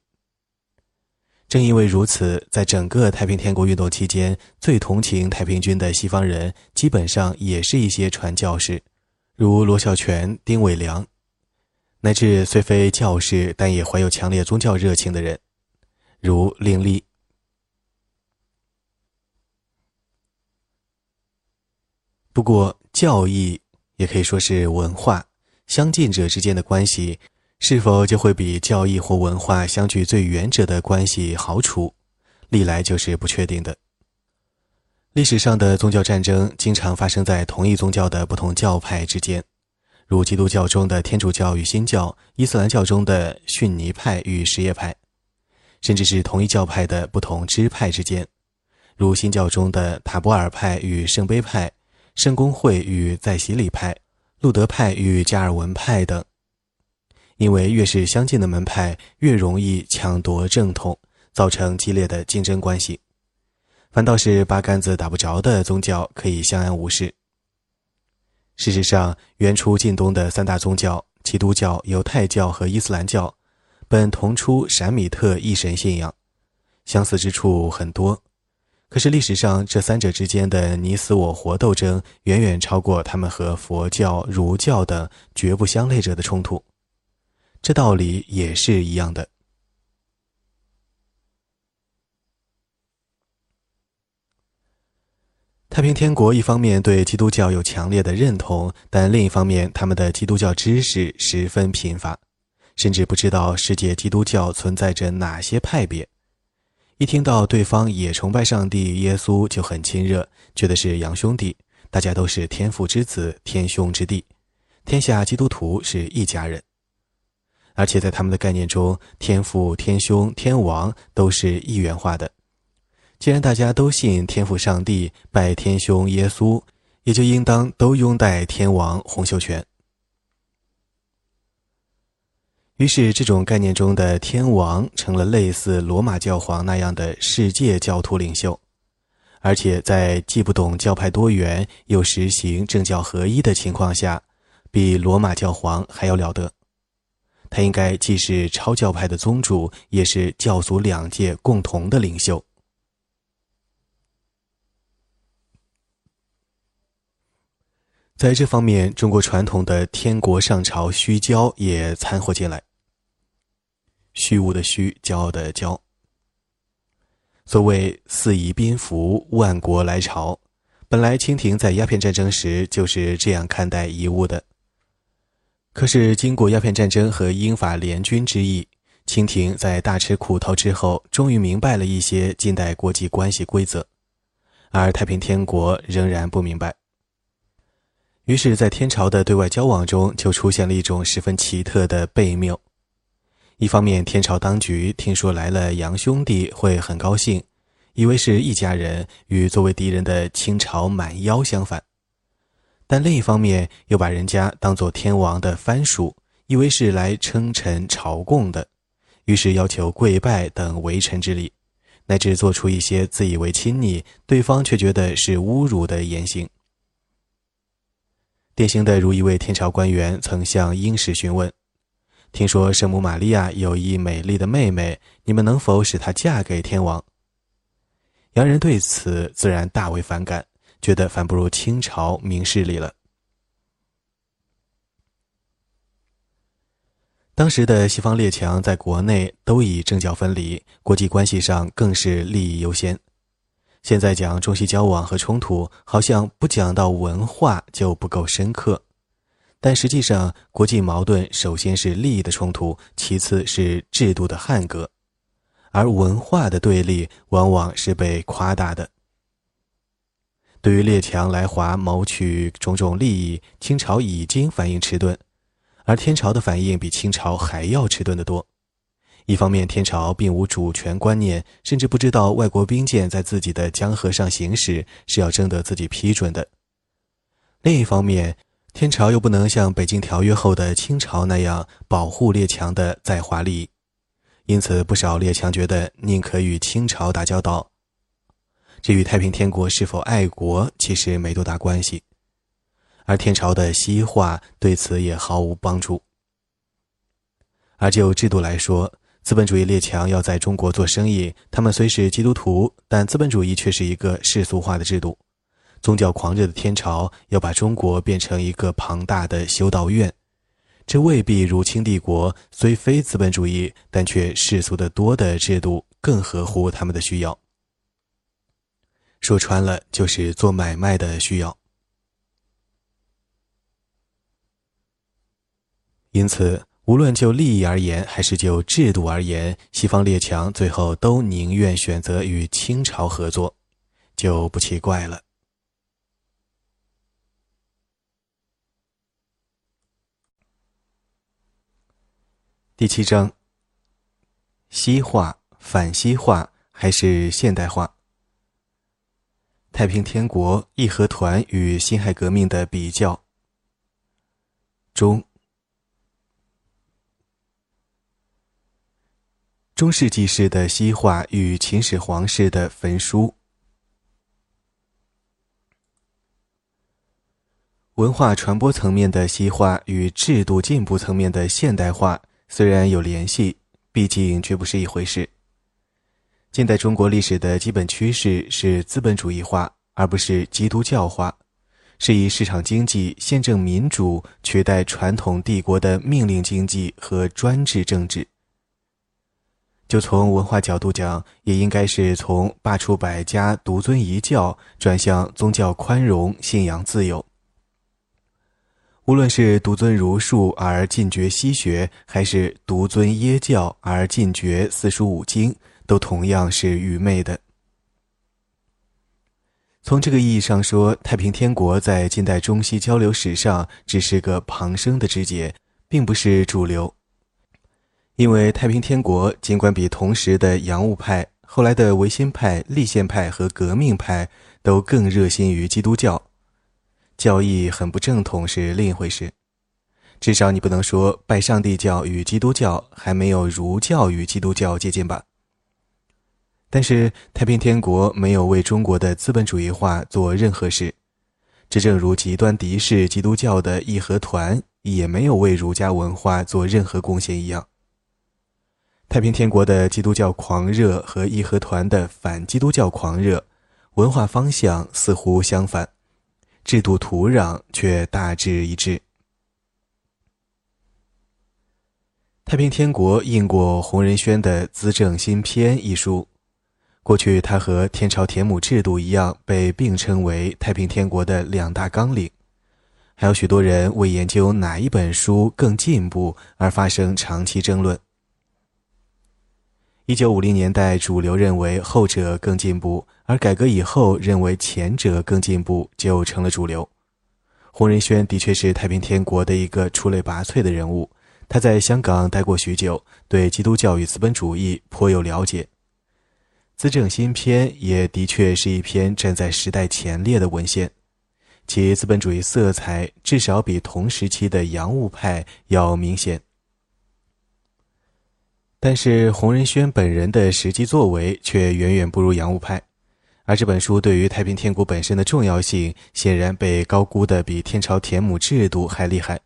正因为如此，在整个太平天国运动期间，最同情太平军的西方人，基本上也是一些传教士，如罗孝全、丁伟良，乃至虽非教士，但也怀有强烈宗教热情的人，如令立。不过，教义也可以说是文化相近者之间的关系，是否就会比教义或文化相距最远者的关系好处，历来就是不确定的。历史上的宗教战争经常发生在同一宗教的不同教派之间，如基督教中的天主教与新教，伊斯兰教中的逊尼派与什叶派，甚至是同一教派的不同支派之间，如新教中的塔博尔派与圣杯派。圣公会与在洗礼派、路德派与加尔文派等，因为越是相近的门派，越容易抢夺正统，造成激烈的竞争关系。反倒是八竿子打不着的宗教可以相安无事。事实上，原初近东的三大宗教——基督教、犹太教和伊斯兰教，本同出闪米特一神信仰，相似之处很多。可是历史上这三者之间的你死我活斗争，远远超过他们和佛教、儒教等绝不相类者的冲突。这道理也是一样的。太平天国一方面对基督教有强烈的认同，但另一方面，他们的基督教知识十分贫乏，甚至不知道世界基督教存在着哪些派别。一听到对方也崇拜上帝耶稣，就很亲热，觉得是洋兄弟，大家都是天父之子，天兄之弟，天下基督徒是一家人。而且在他们的概念中，天父、天兄、天王都是一元化的。既然大家都信天父上帝，拜天兄耶稣，也就应当都拥戴天王洪秀全。于是，这种概念中的天王成了类似罗马教皇那样的世界教徒领袖，而且在既不懂教派多元，又实行政教合一的情况下，比罗马教皇还要了得。他应该既是超教派的宗主，也是教族两界共同的领袖。在这方面，中国传统的天国上朝虚骄也掺和进来。虚无的虚，骄傲的骄。所谓四夷宾服，万国来朝，本来清廷在鸦片战争时就是这样看待遗物的。可是经过鸦片战争和英法联军之役，清廷在大吃苦头之后，终于明白了一些近代国际关系规则，而太平天国仍然不明白。于是，在天朝的对外交往中，就出现了一种十分奇特的悖谬。一方面，天朝当局听说来了洋兄弟，会很高兴，以为是一家人，与作为敌人的清朝满腰相反；但另一方面，又把人家当作天王的藩属，以为是来称臣朝贡的，于是要求跪拜等为臣之礼，乃至做出一些自以为亲昵，对方却觉得是侮辱的言行。典型的，如一位天朝官员曾向英使询问。听说圣母玛利亚有一美丽的妹妹，你们能否使她嫁给天王？洋人对此自然大为反感，觉得反不如清朝明事理了。当时的西方列强在国内都以政教分离，国际关系上更是利益优先。现在讲中西交往和冲突，好像不讲到文化就不够深刻。但实际上，国际矛盾首先是利益的冲突，其次是制度的汉格，而文化的对立往往是被夸大的。对于列强来华谋取种种利益，清朝已经反应迟钝，而天朝的反应比清朝还要迟钝得多。一方面，天朝并无主权观念，甚至不知道外国兵舰在自己的江河上行驶是要征得自己批准的；另一方面，天朝又不能像北京条约后的清朝那样保护列强的在华利益，因此不少列强觉得宁可与清朝打交道，这与太平天国是否爱国其实没多大关系。而天朝的西化对此也毫无帮助。而就制度来说，资本主义列强要在中国做生意，他们虽是基督徒，但资本主义却是一个世俗化的制度。宗教狂热的天朝要把中国变成一个庞大的修道院，这未必如清帝国虽非资本主义，但却世俗的多的制度更合乎他们的需要。说穿了，就是做买卖的需要。因此，无论就利益而言，还是就制度而言，西方列强最后都宁愿选择与清朝合作，就不奇怪了。第七章：西化、反西化还是现代化？太平天国、义和团与辛亥革命的比较。中。中世纪式的西化与秦始皇式的焚书。文化传播层面的西化与制度进步层面的现代化。虽然有联系，毕竟绝不是一回事。近代中国历史的基本趋势是资本主义化，而不是基督教化，是以市场经济、宪政民主取代传统帝国的命令经济和专制政治。就从文化角度讲，也应该是从罢黜百家、独尊一教，转向宗教宽容、信仰自由。无论是独尊儒术而禁绝西学，还是独尊耶教而禁绝四书五经，都同样是愚昧的。从这个意义上说，太平天国在近代中西交流史上只是个旁生的枝节，并不是主流。因为太平天国尽管比同时的洋务派、后来的维新派、立宪派和革命派都更热心于基督教。教义很不正统是另一回事，至少你不能说拜上帝教与基督教还没有儒教与基督教接近吧。但是太平天国没有为中国的资本主义化做任何事，这正如极端敌视基督教的义和团也没有为儒家文化做任何贡献一样。太平天国的基督教狂热和义和团的反基督教狂热，文化方向似乎相反。制度土壤却大致一致。太平天国印过洪仁轩的《资政新篇》一书，过去它和天朝田亩制度一样，被并称为太平天国的两大纲领。还有许多人为研究哪一本书更进步而发生长期争论。一九五零年代，主流认为后者更进步，而改革以后认为前者更进步，就成了主流。洪仁轩的确是太平天国的一个出类拔萃的人物，他在香港待过许久，对基督教与资本主义颇有了解。《资政新篇》也的确是一篇站在时代前列的文献，其资本主义色彩至少比同时期的洋务派要明显。但是洪仁轩本人的实际作为却远远不如洋务派，而这本书对于太平天国本身的重要性显然被高估的比天朝田亩制度还厉害。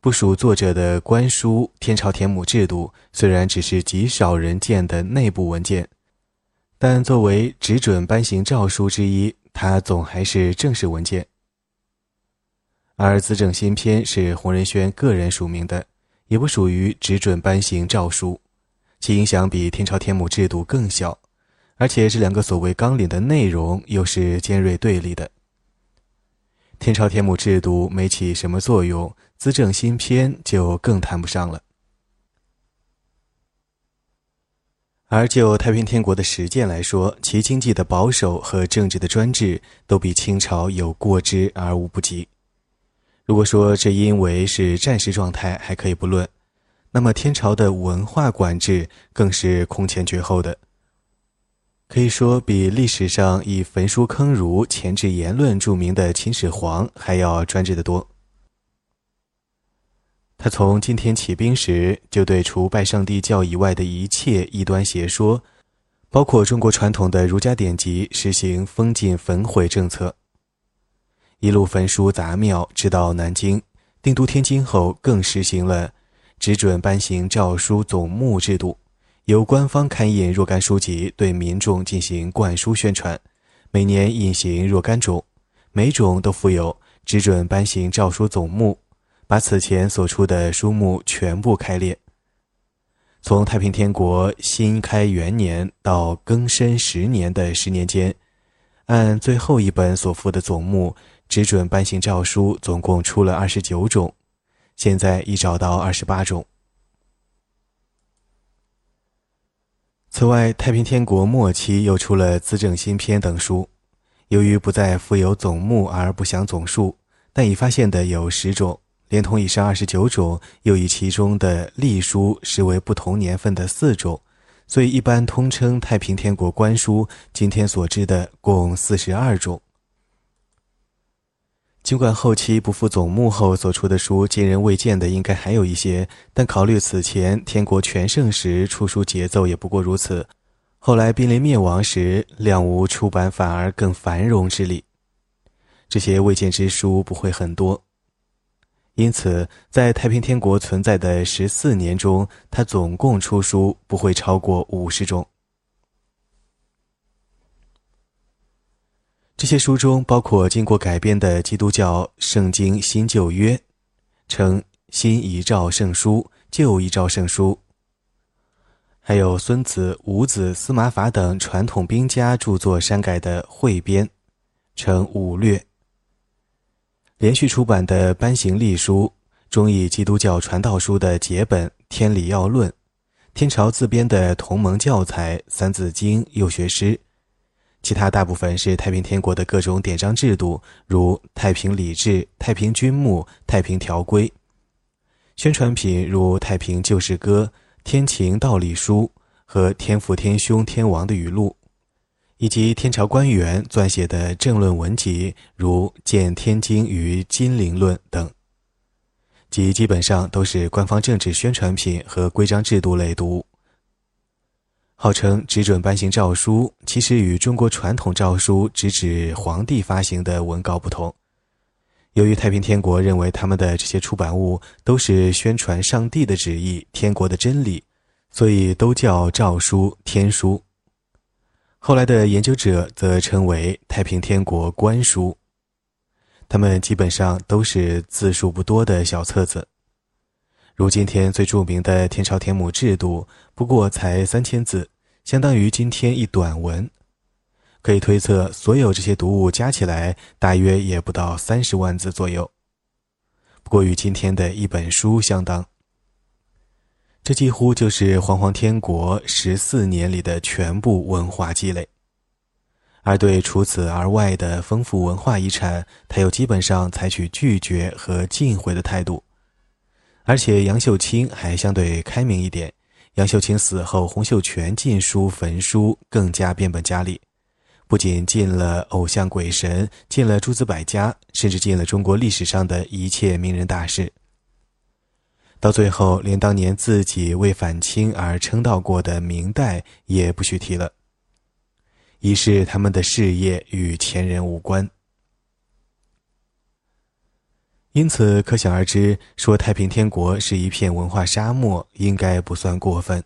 不属作者的官书《天朝田亩制度》虽然只是极少人见的内部文件，但作为只准颁行诏书之一，它总还是正式文件。而《资政新篇》是洪仁轩个人署名的。也不属于只准颁行诏书，其影响比天朝天母制度更小，而且这两个所谓纲领的内容又是尖锐对立的。天朝天母制度没起什么作用，资政新篇就更谈不上了。而就太平天国的实践来说，其经济的保守和政治的专制都比清朝有过之而无不及。如果说这因为是战时状态，还可以不论，那么天朝的文化管制更是空前绝后的，可以说比历史上以焚书坑儒、钳制言论著名的秦始皇还要专制的多。他从今天起兵时，就对除拜上帝教以外的一切异端邪说，包括中国传统的儒家典籍，实行封禁焚毁政策。一路焚书杂庙，直到南京定都天津后，更实行了只准颁行诏书总目制度，由官方刊印若干书籍，对民众进行灌输宣传，每年印行若干种，每种都附有只准颁行诏书总目。把此前所出的书目全部开列。从太平天国新开元年到庚申十年的十年间，按最后一本所附的总目，只准颁行诏书，总共出了二十九种，现在已找到二十八种。此外，太平天国末期又出了《资政新篇》等书，由于不再附有总目而不详总数，但已发现的有十种。连同以上二十九种，又以其中的隶书视为不同年份的四种，所以一般通称太平天国官书。今天所知的共四十二种。尽管后期不负总目后所出的书今人未见的应该还有一些，但考虑此前天国全盛时出书节奏也不过如此，后来濒临灭亡时，量无出版反而更繁荣之理。这些未见之书不会很多。因此，在太平天国存在的十四年中，他总共出书不会超过五十种。这些书中包括经过改编的基督教圣经新旧约，称新遗诏圣书、旧遗诏圣书；还有孙子、五子、司马法等传统兵家著作删改的汇编，称武略。连续出版的班行历书、中译基督教传道书的解本《天理要论》，天朝自编的同盟教材《三字经》幼学诗，其他大部分是太平天国的各种典章制度，如太平礼制、太平军目、太平条规；宣传品如太平旧事歌、天晴道理书和天父天兄天王的语录。以及天朝官员撰写的政论文集，如《见天经与金陵论》等，即基本上都是官方政治宣传品和规章制度类读。号称只准颁行诏书，其实与中国传统诏书只指皇帝发行的文稿不同。由于太平天国认为他们的这些出版物都是宣传上帝的旨意、天国的真理，所以都叫诏书、天书。后来的研究者则称为太平天国官书，他们基本上都是字数不多的小册子。如今天最著名的天朝田亩制度，不过才三千字，相当于今天一短文。可以推测，所有这些读物加起来，大约也不到三十万字左右。不过与今天的一本书相当。这几乎就是煌煌天国十四年里的全部文化积累，而对除此而外的丰富文化遗产，他又基本上采取拒绝和禁毁的态度。而且杨秀清还相对开明一点。杨秀清死后，洪秀全禁书焚书，更加变本加厉，不仅禁了偶像鬼神，禁了诸子百家，甚至禁了中国历史上的一切名人大事。到最后，连当年自己为反清而称道过的明代也不许提了，一是他们的事业与前人无关。因此，可想而知，说太平天国是一片文化沙漠，应该不算过分。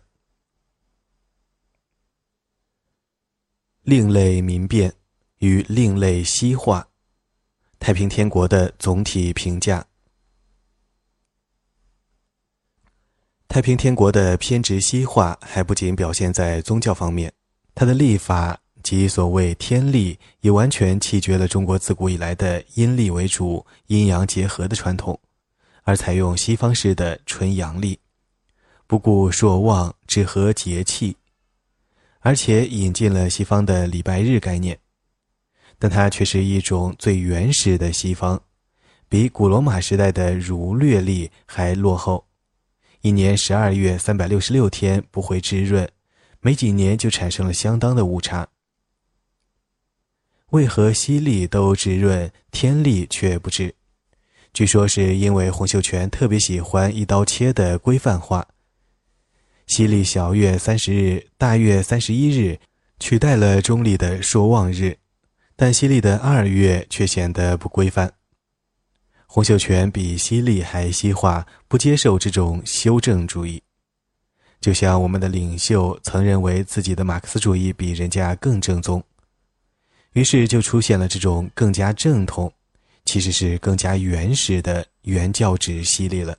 另类民变与另类西化，太平天国的总体评价。太平天国的偏执西化还不仅表现在宗教方面，它的立法即所谓天历也完全弃绝了中国自古以来的阴历为主、阴阳结合的传统，而采用西方式的纯阳历，不顾朔望，只合节气，而且引进了西方的礼拜日概念，但它却是一种最原始的西方，比古罗马时代的儒略历还落后。一年十二月三百六十六天不会滋润，没几年就产生了相当的误差。为何西历都炙润，天历却不炙？据说是因为洪秀全特别喜欢一刀切的规范化。西历小月三十日、大月三十一日取代了中历的朔望日，但西历的二月却显得不规范。洪秀全比西历还西化，不接受这种修正主义。就像我们的领袖曾认为自己的马克思主义比人家更正宗，于是就出现了这种更加正统。其实是更加原始的原教旨系列了。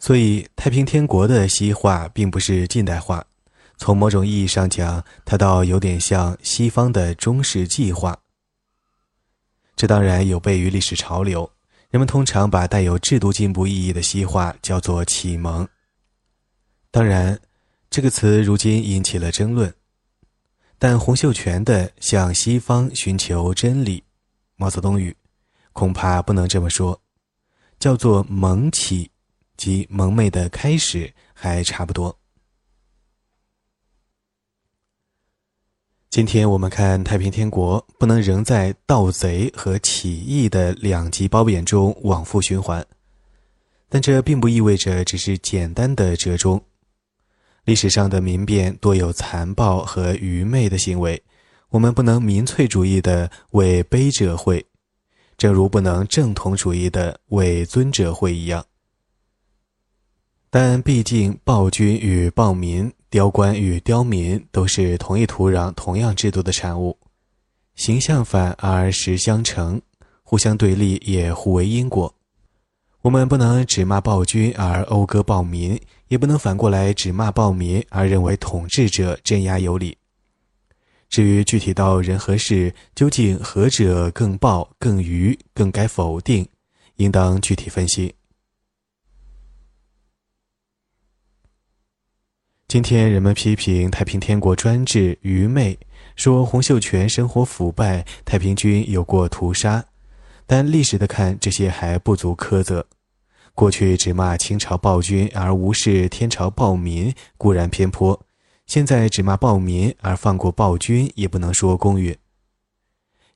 所以，太平天国的西化并不是近代化，从某种意义上讲，它倒有点像西方的中世纪化。这当然有悖于历史潮流，人们通常把带有制度进步意义的西化叫做启蒙。当然，这个词如今引起了争论。但洪秀全的向西方寻求真理，毛泽东语，恐怕不能这么说，叫做蒙启，即蒙昧的开始，还差不多。今天我们看太平天国，不能仍在盗贼和起义的两极褒贬中往复循环，但这并不意味着只是简单的折中。历史上的民变多有残暴和愚昧的行为，我们不能民粹主义的为卑者会，正如不能正统主义的为尊者会一样。但毕竟暴君与暴民、刁官与刁民都是同一土壤、同样制度的产物，形象反而实相成，互相对立也互为因果。我们不能只骂暴君而讴歌暴民。也不能反过来只骂暴民，而认为统治者镇压有理。至于具体到人和事，究竟何者更暴、更愚、更该否定，应当具体分析。今天人们批评太平天国专制愚昧，说洪秀全生活腐败，太平军有过屠杀，但历史的看，这些还不足苛责。过去只骂清朝暴君而无视天朝暴民固然偏颇，现在只骂暴民而放过暴君也不能说公允。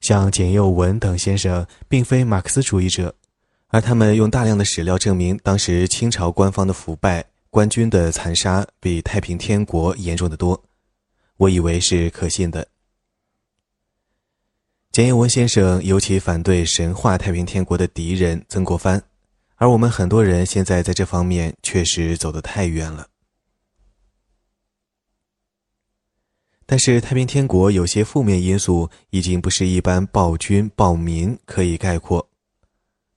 像简佑文等先生并非马克思主义者，而他们用大量的史料证明当时清朝官方的腐败、官军的残杀比太平天国严重的多，我以为是可信的。简佑文先生尤其反对神话太平天国的敌人曾国藩。而我们很多人现在在这方面确实走得太远了。但是太平天国有些负面因素已经不是一般暴君暴民可以概括。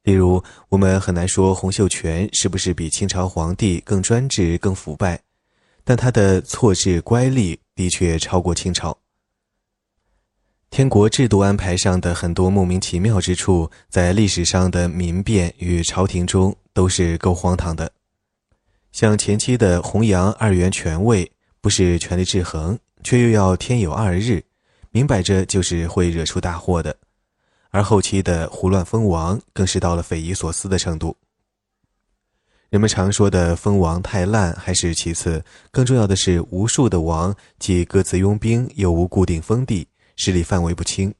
例如，我们很难说洪秀全是不是比清朝皇帝更专制、更腐败，但他的错置乖戾的确超过清朝。天国制度安排上的很多莫名其妙之处，在历史上的民变与朝廷中都是够荒唐的。像前期的弘扬二元权位，不是权力制衡，却又要天有二日，明摆着就是会惹出大祸的。而后期的胡乱封王，更是到了匪夷所思的程度。人们常说的封王太烂还是其次，更重要的是无数的王既各自拥兵，又无固定封地。势力范围不清，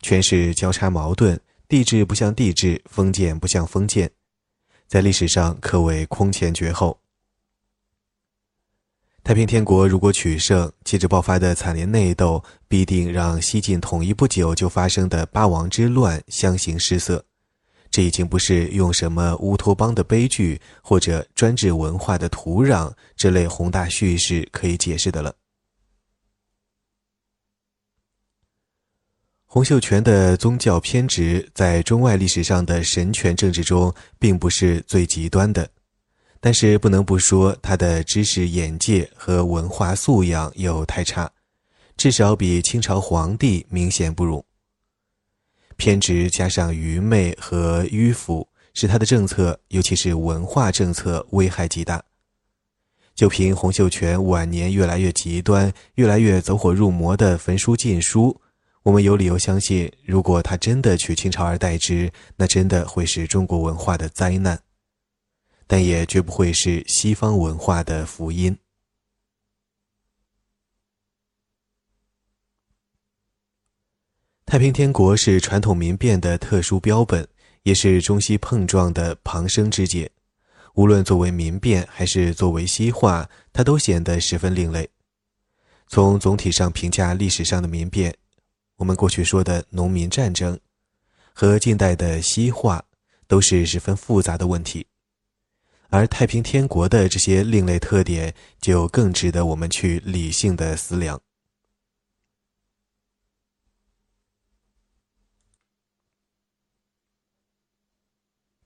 权势交叉矛盾，帝制不像帝制，封建不像封建，在历史上可谓空前绝后。太平天国如果取胜，接着爆发的惨烈内斗，必定让西晋统一不久就发生的八王之乱相形失色。这已经不是用什么乌托邦的悲剧或者专制文化的土壤这类宏大叙事可以解释的了。洪秀全的宗教偏执在中外历史上的神权政治中并不是最极端的，但是不能不说他的知识眼界和文化素养又太差，至少比清朝皇帝明显不如。偏执加上愚昧和迂腐，使他的政策，尤其是文化政策危害极大。就凭洪秀全晚年越来越极端、越来越走火入魔的焚书禁书。我们有理由相信，如果他真的取清朝而代之，那真的会是中国文化的灾难，但也绝不会是西方文化的福音。太平天国是传统民变的特殊标本，也是中西碰撞的旁生之节。无论作为民变还是作为西化，它都显得十分另类。从总体上评价历史上的民变，我们过去说的农民战争和近代的西化，都是十分复杂的问题。而太平天国的这些另类特点，就更值得我们去理性的思量。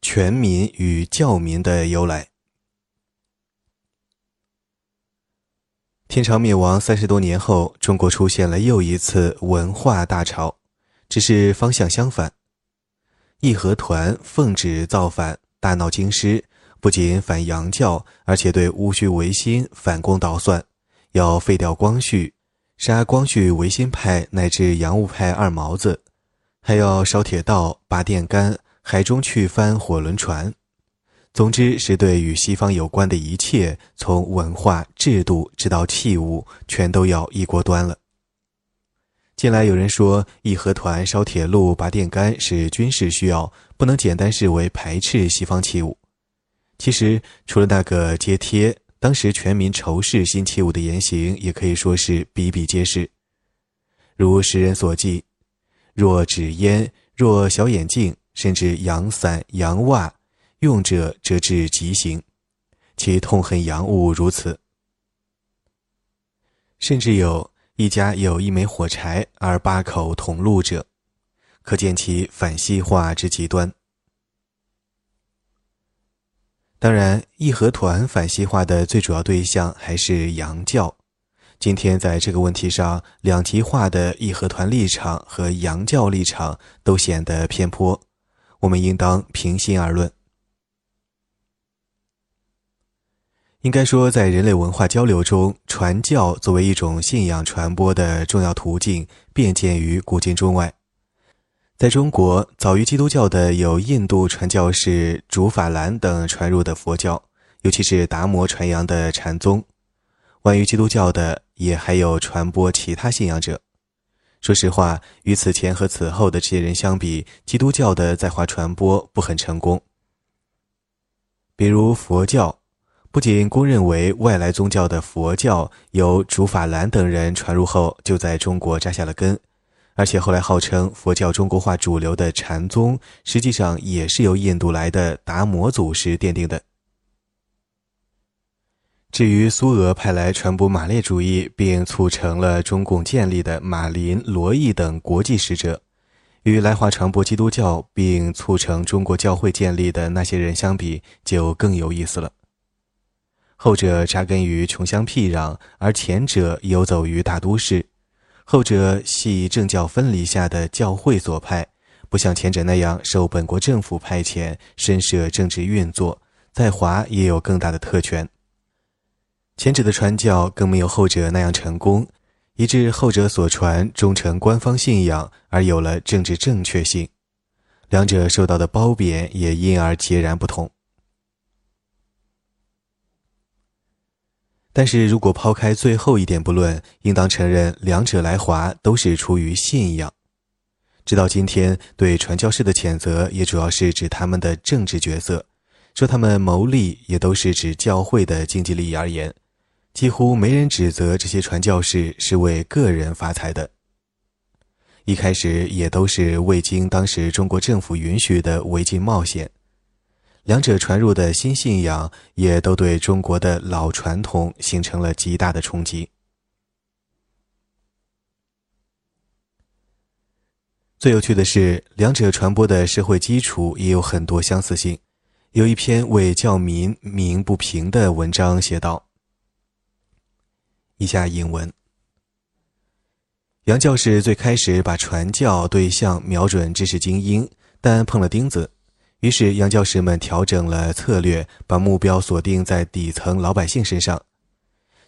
全民与教民的由来。天朝灭亡三十多年后，中国出现了又一次文化大潮，只是方向相反。义和团奉旨造反，大闹京师，不仅反洋教，而且对戊戌维新反攻倒算，要废掉光绪，杀光绪维新派乃至洋务派二毛子，还要烧铁道、拔电杆。海中去翻火轮船，总之是对与西方有关的一切，从文化制度直到器物，全都要一锅端了。近来有人说，义和团烧铁路、拔电杆是军事需要，不能简单视为排斥西方器物。其实，除了那个揭贴，当时全民仇视新器物的言行，也可以说是比比皆是。如时人所记：“若纸烟，若小眼镜。”甚至洋伞、洋袜，用者则至极刑，其痛恨洋物如此。甚至有一家有一枚火柴而八口同路者，可见其反西化之极端。当然，义和团反西化的最主要对象还是洋教。今天在这个问题上，两极化的义和团立场和洋教立场都显得偏颇。我们应当平心而论。应该说，在人类文化交流中，传教作为一种信仰传播的重要途径，遍见于古今中外。在中国，早于基督教的有印度传教士竺法兰等传入的佛教，尤其是达摩传扬的禅宗；晚于基督教的，也还有传播其他信仰者。说实话，与此前和此后的这些人相比，基督教的在华传播不很成功。比如佛教，不仅公认为外来宗教的佛教由竺法兰等人传入后就在中国扎下了根，而且后来号称佛教中国化主流的禅宗，实际上也是由印度来的达摩祖师奠定的。至于苏俄派来传播马列主义并促成了中共建立的马林、罗毅等国际使者，与来华传播基督教并促成中国教会建立的那些人相比，就更有意思了。后者扎根于穷乡僻壤，而前者游走于大都市；后者系政教分离下的教会所派，不像前者那样受本国政府派遣，深涉政治运作，在华也有更大的特权。前者的传教更没有后者那样成功，以致后者所传忠诚官方信仰而有了政治正确性，两者受到的褒贬也因而截然不同。但是如果抛开最后一点不论，应当承认两者来华都是出于信仰。直到今天，对传教士的谴责也主要是指他们的政治角色，说他们谋利也都是指教会的经济利益而言。几乎没人指责这些传教士是为个人发财的。一开始也都是未经当时中国政府允许的违禁冒险。两者传入的新信仰也都对中国的老传统形成了极大的冲击。最有趣的是，两者传播的社会基础也有很多相似性。有一篇为教民鸣不平的文章写道。以下引文：杨教士最开始把传教对象瞄准知识精英，但碰了钉子，于是杨教士们调整了策略，把目标锁定在底层老百姓身上。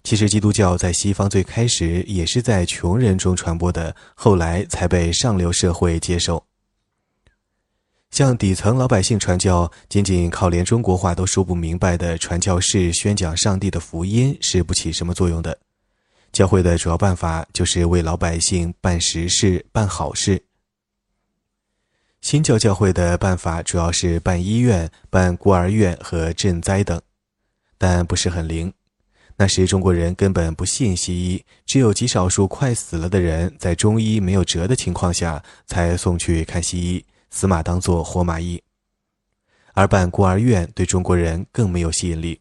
其实，基督教在西方最开始也是在穷人中传播的，后来才被上流社会接受。向底层老百姓传教，仅仅靠连中国话都说不明白的传教士宣讲上帝的福音是不起什么作用的。教会的主要办法就是为老百姓办实事、办好事。新教教会的办法主要是办医院、办孤儿院和赈灾等，但不是很灵。那时中国人根本不信西医，只有极少数快死了的人在中医没有辙的情况下才送去看西医，死马当做活马医。而办孤儿院对中国人更没有吸引力。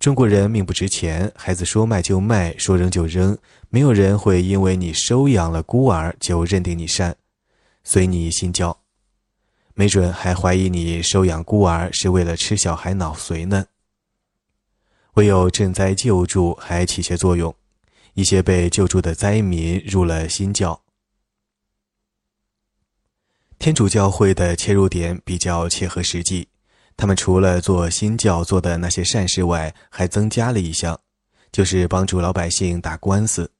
中国人命不值钱，孩子说卖就卖，说扔就扔，没有人会因为你收养了孤儿就认定你善，随你心教。没准还怀疑你收养孤儿是为了吃小孩脑髓呢。唯有赈灾救助还起些作用，一些被救助的灾民入了新教。天主教会的切入点比较切合实际，他们除了做新教做的那些善事外，还增加了一项，就是帮助老百姓打官司。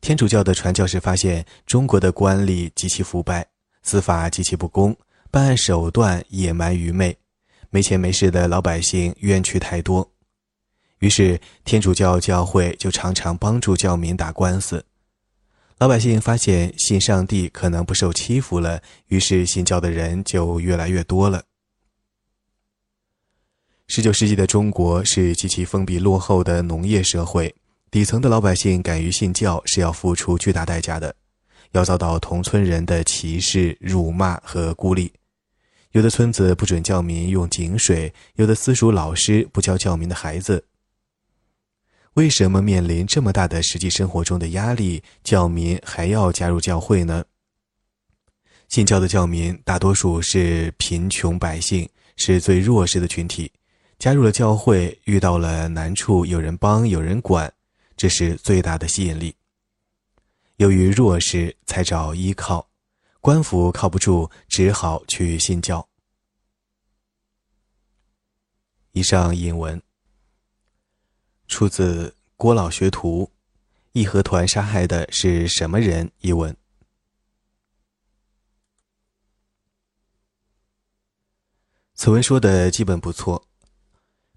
天主教的传教士发现，中国的官吏极其腐败，司法极其不公，办案手段野蛮愚昧，没钱没势的老百姓冤屈太多。于是，天主教教会就常常帮助教民打官司。老百姓发现信上帝可能不受欺负了，于是信教的人就越来越多了。十九世纪的中国是极其封闭落后的农业社会，底层的老百姓敢于信教是要付出巨大代价的，要遭到同村人的歧视、辱骂和孤立。有的村子不准教民用井水，有的私塾老师不教教民的孩子。为什么面临这么大的实际生活中的压力，教民还要加入教会呢？信教的教民大多数是贫穷百姓，是最弱势的群体。加入了教会，遇到了难处，有人帮，有人管，这是最大的吸引力。由于弱势，才找依靠，官府靠不住，只好去信教。以上引文。出自郭老学徒，义和团杀害的是什么人？一文。此文说的基本不错。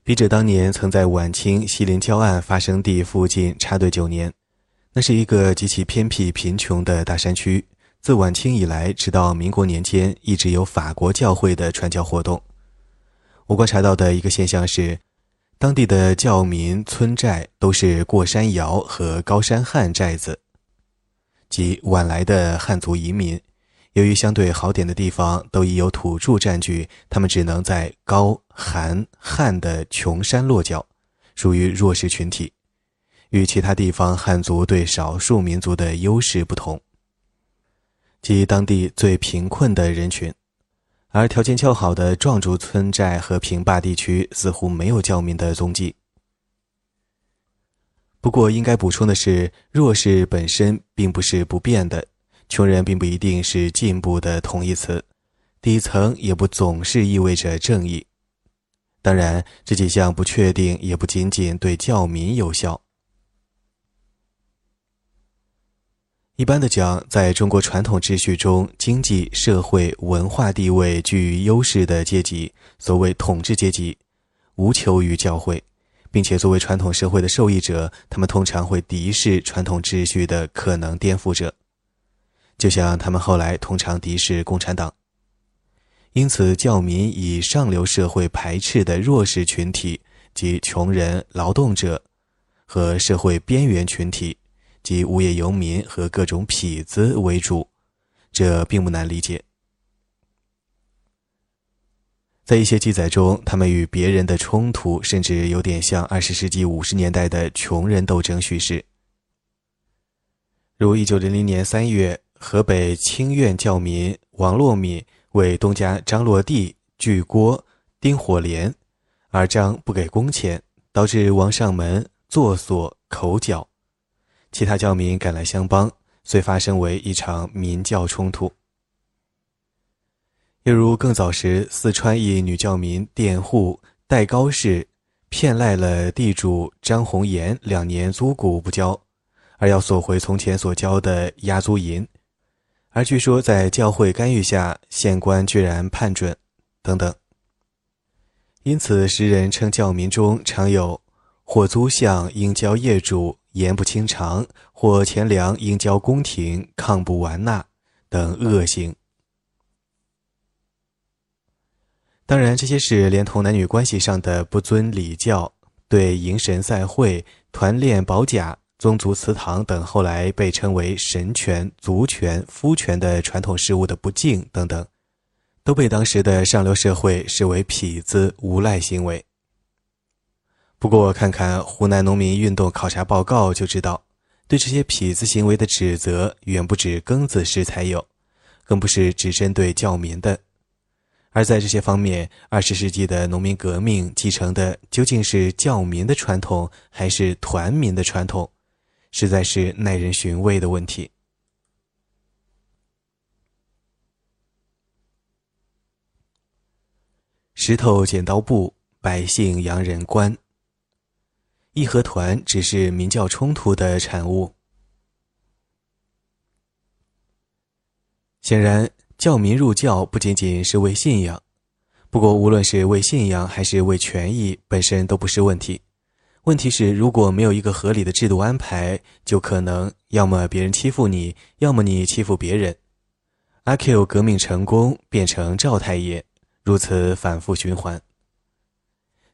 笔者当年曾在晚清西林礁案发生地附近插队九年，那是一个极其偏僻贫穷的大山区。自晚清以来，直到民国年间，一直有法国教会的传教活动。我观察到的一个现象是。当地的教民村寨都是过山窑和高山汉寨子，即晚来的汉族移民。由于相对好点的地方都已有土著占据，他们只能在高寒汉的穷山落脚，属于弱势群体，与其他地方汉族对少数民族的优势不同，即当地最贫困的人群。而条件较好的壮族村寨和平坝地区似乎没有教民的踪迹。不过，应该补充的是，弱势本身并不是不变的，穷人并不一定是进步的同义词，底层也不总是意味着正义。当然，这几项不确定也不仅仅对教民有效。一般的讲，在中国传统秩序中，经济社会文化地位居于优势的阶级，所谓统治阶级，无求于教会，并且作为传统社会的受益者，他们通常会敌视传统秩序的可能颠覆者，就像他们后来通常敌视共产党。因此，教民以上流社会排斥的弱势群体及穷人、劳动者和社会边缘群体。及无业游民和各种痞子为主，这并不难理解。在一些记载中，他们与别人的冲突，甚至有点像二十世纪五十年代的穷人斗争叙事。如一九零零年三月，河北清苑教民王洛敏为东家张洛地锯锅钉火镰，而张不给工钱，导致王上门作唆口角。其他教民赶来相帮，遂发生为一场民教冲突。又如更早时，四川一女教民佃户戴高氏骗赖了地主张红岩两年租谷不交，而要索回从前所交的押租银，而据说在教会干预下，县官居然判准，等等。因此，时人称教民中常有或租项应交业主。言不清偿，或钱粮应交宫廷，抗不完纳等恶行。当然，这些是连同男女关系上的不尊礼教，对迎神赛会、团练保甲、宗族祠堂等后来被称为神权、族权、夫权的传统事物的不敬等等，都被当时的上流社会视为痞子无赖行为。不过，看看湖南农民运动考察报告就知道，对这些痞子行为的指责远不止庚子时才有，更不是只针对教民的。而在这些方面，二十世纪的农民革命继承的究竟是教民的传统，还是团民的传统，实在是耐人寻味的问题。石头剪刀布，百姓洋人官。义和团只是民教冲突的产物。显然。教民入教不仅仅是为信仰，不过无论是为信仰还是为权益，本身都不是问题。问题是，如果没有一个合理的制度安排，就可能要么别人欺负你，要么你欺负别人。阿 Q 革命成功，变成赵太爷，如此反复循环。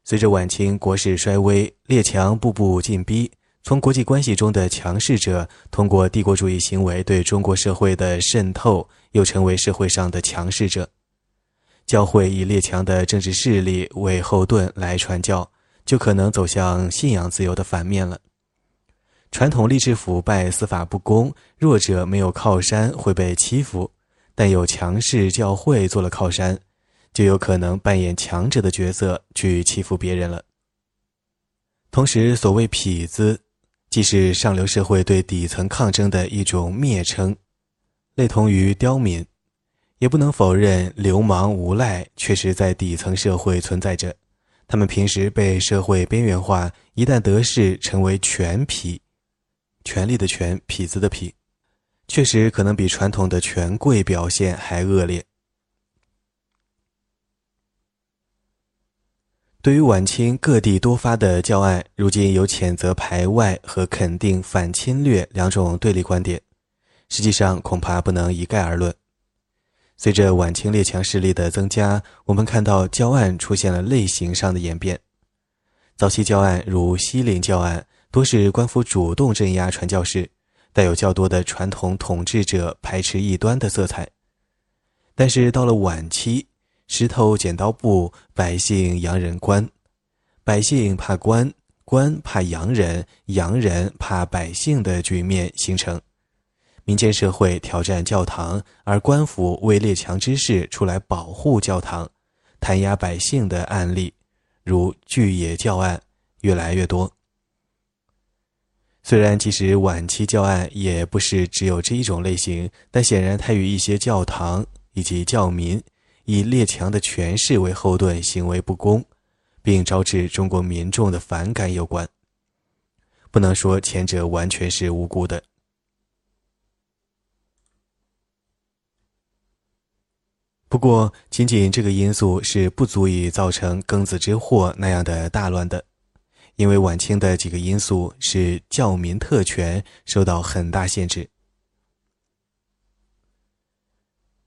随着晚清国势衰微，列强步步进逼。从国际关系中的强势者，通过帝国主义行为对中国社会的渗透，又成为社会上的强势者。教会以列强的政治势力为后盾来传教，就可能走向信仰自由的反面了。传统吏治腐败、司法不公，弱者没有靠山会被欺负，但有强势教会做了靠山，就有可能扮演强者的角色去欺负别人了。同时，所谓痞子。既是上流社会对底层抗争的一种蔑称，类同于刁民，也不能否认流氓无赖确实在底层社会存在着。他们平时被社会边缘化，一旦得势，成为权痞，权力的权，痞子的痞，确实可能比传统的权贵表现还恶劣。对于晚清各地多发的教案，如今有谴责排外和肯定反侵略两种对立观点，实际上恐怕不能一概而论。随着晚清列强势力的增加，我们看到教案出现了类型上的演变。早期教案如西林教案，多是官府主动镇压传教士，带有较多的传统统治者排斥异端的色彩。但是到了晚期，石头剪刀布，百姓洋人官，百姓怕官，官怕洋人，洋人怕百姓的局面形成。民间社会挑战教堂，而官府为列强之士出来保护教堂，弹压百姓的案例，如巨野教案越来越多。虽然即使晚期教案也不是只有这一种类型，但显然它与一些教堂以及教民。以列强的权势为后盾，行为不公，并招致中国民众的反感有关。不能说前者完全是无辜的。不过，仅仅这个因素是不足以造成庚子之祸那样的大乱的，因为晚清的几个因素是教民特权受到很大限制。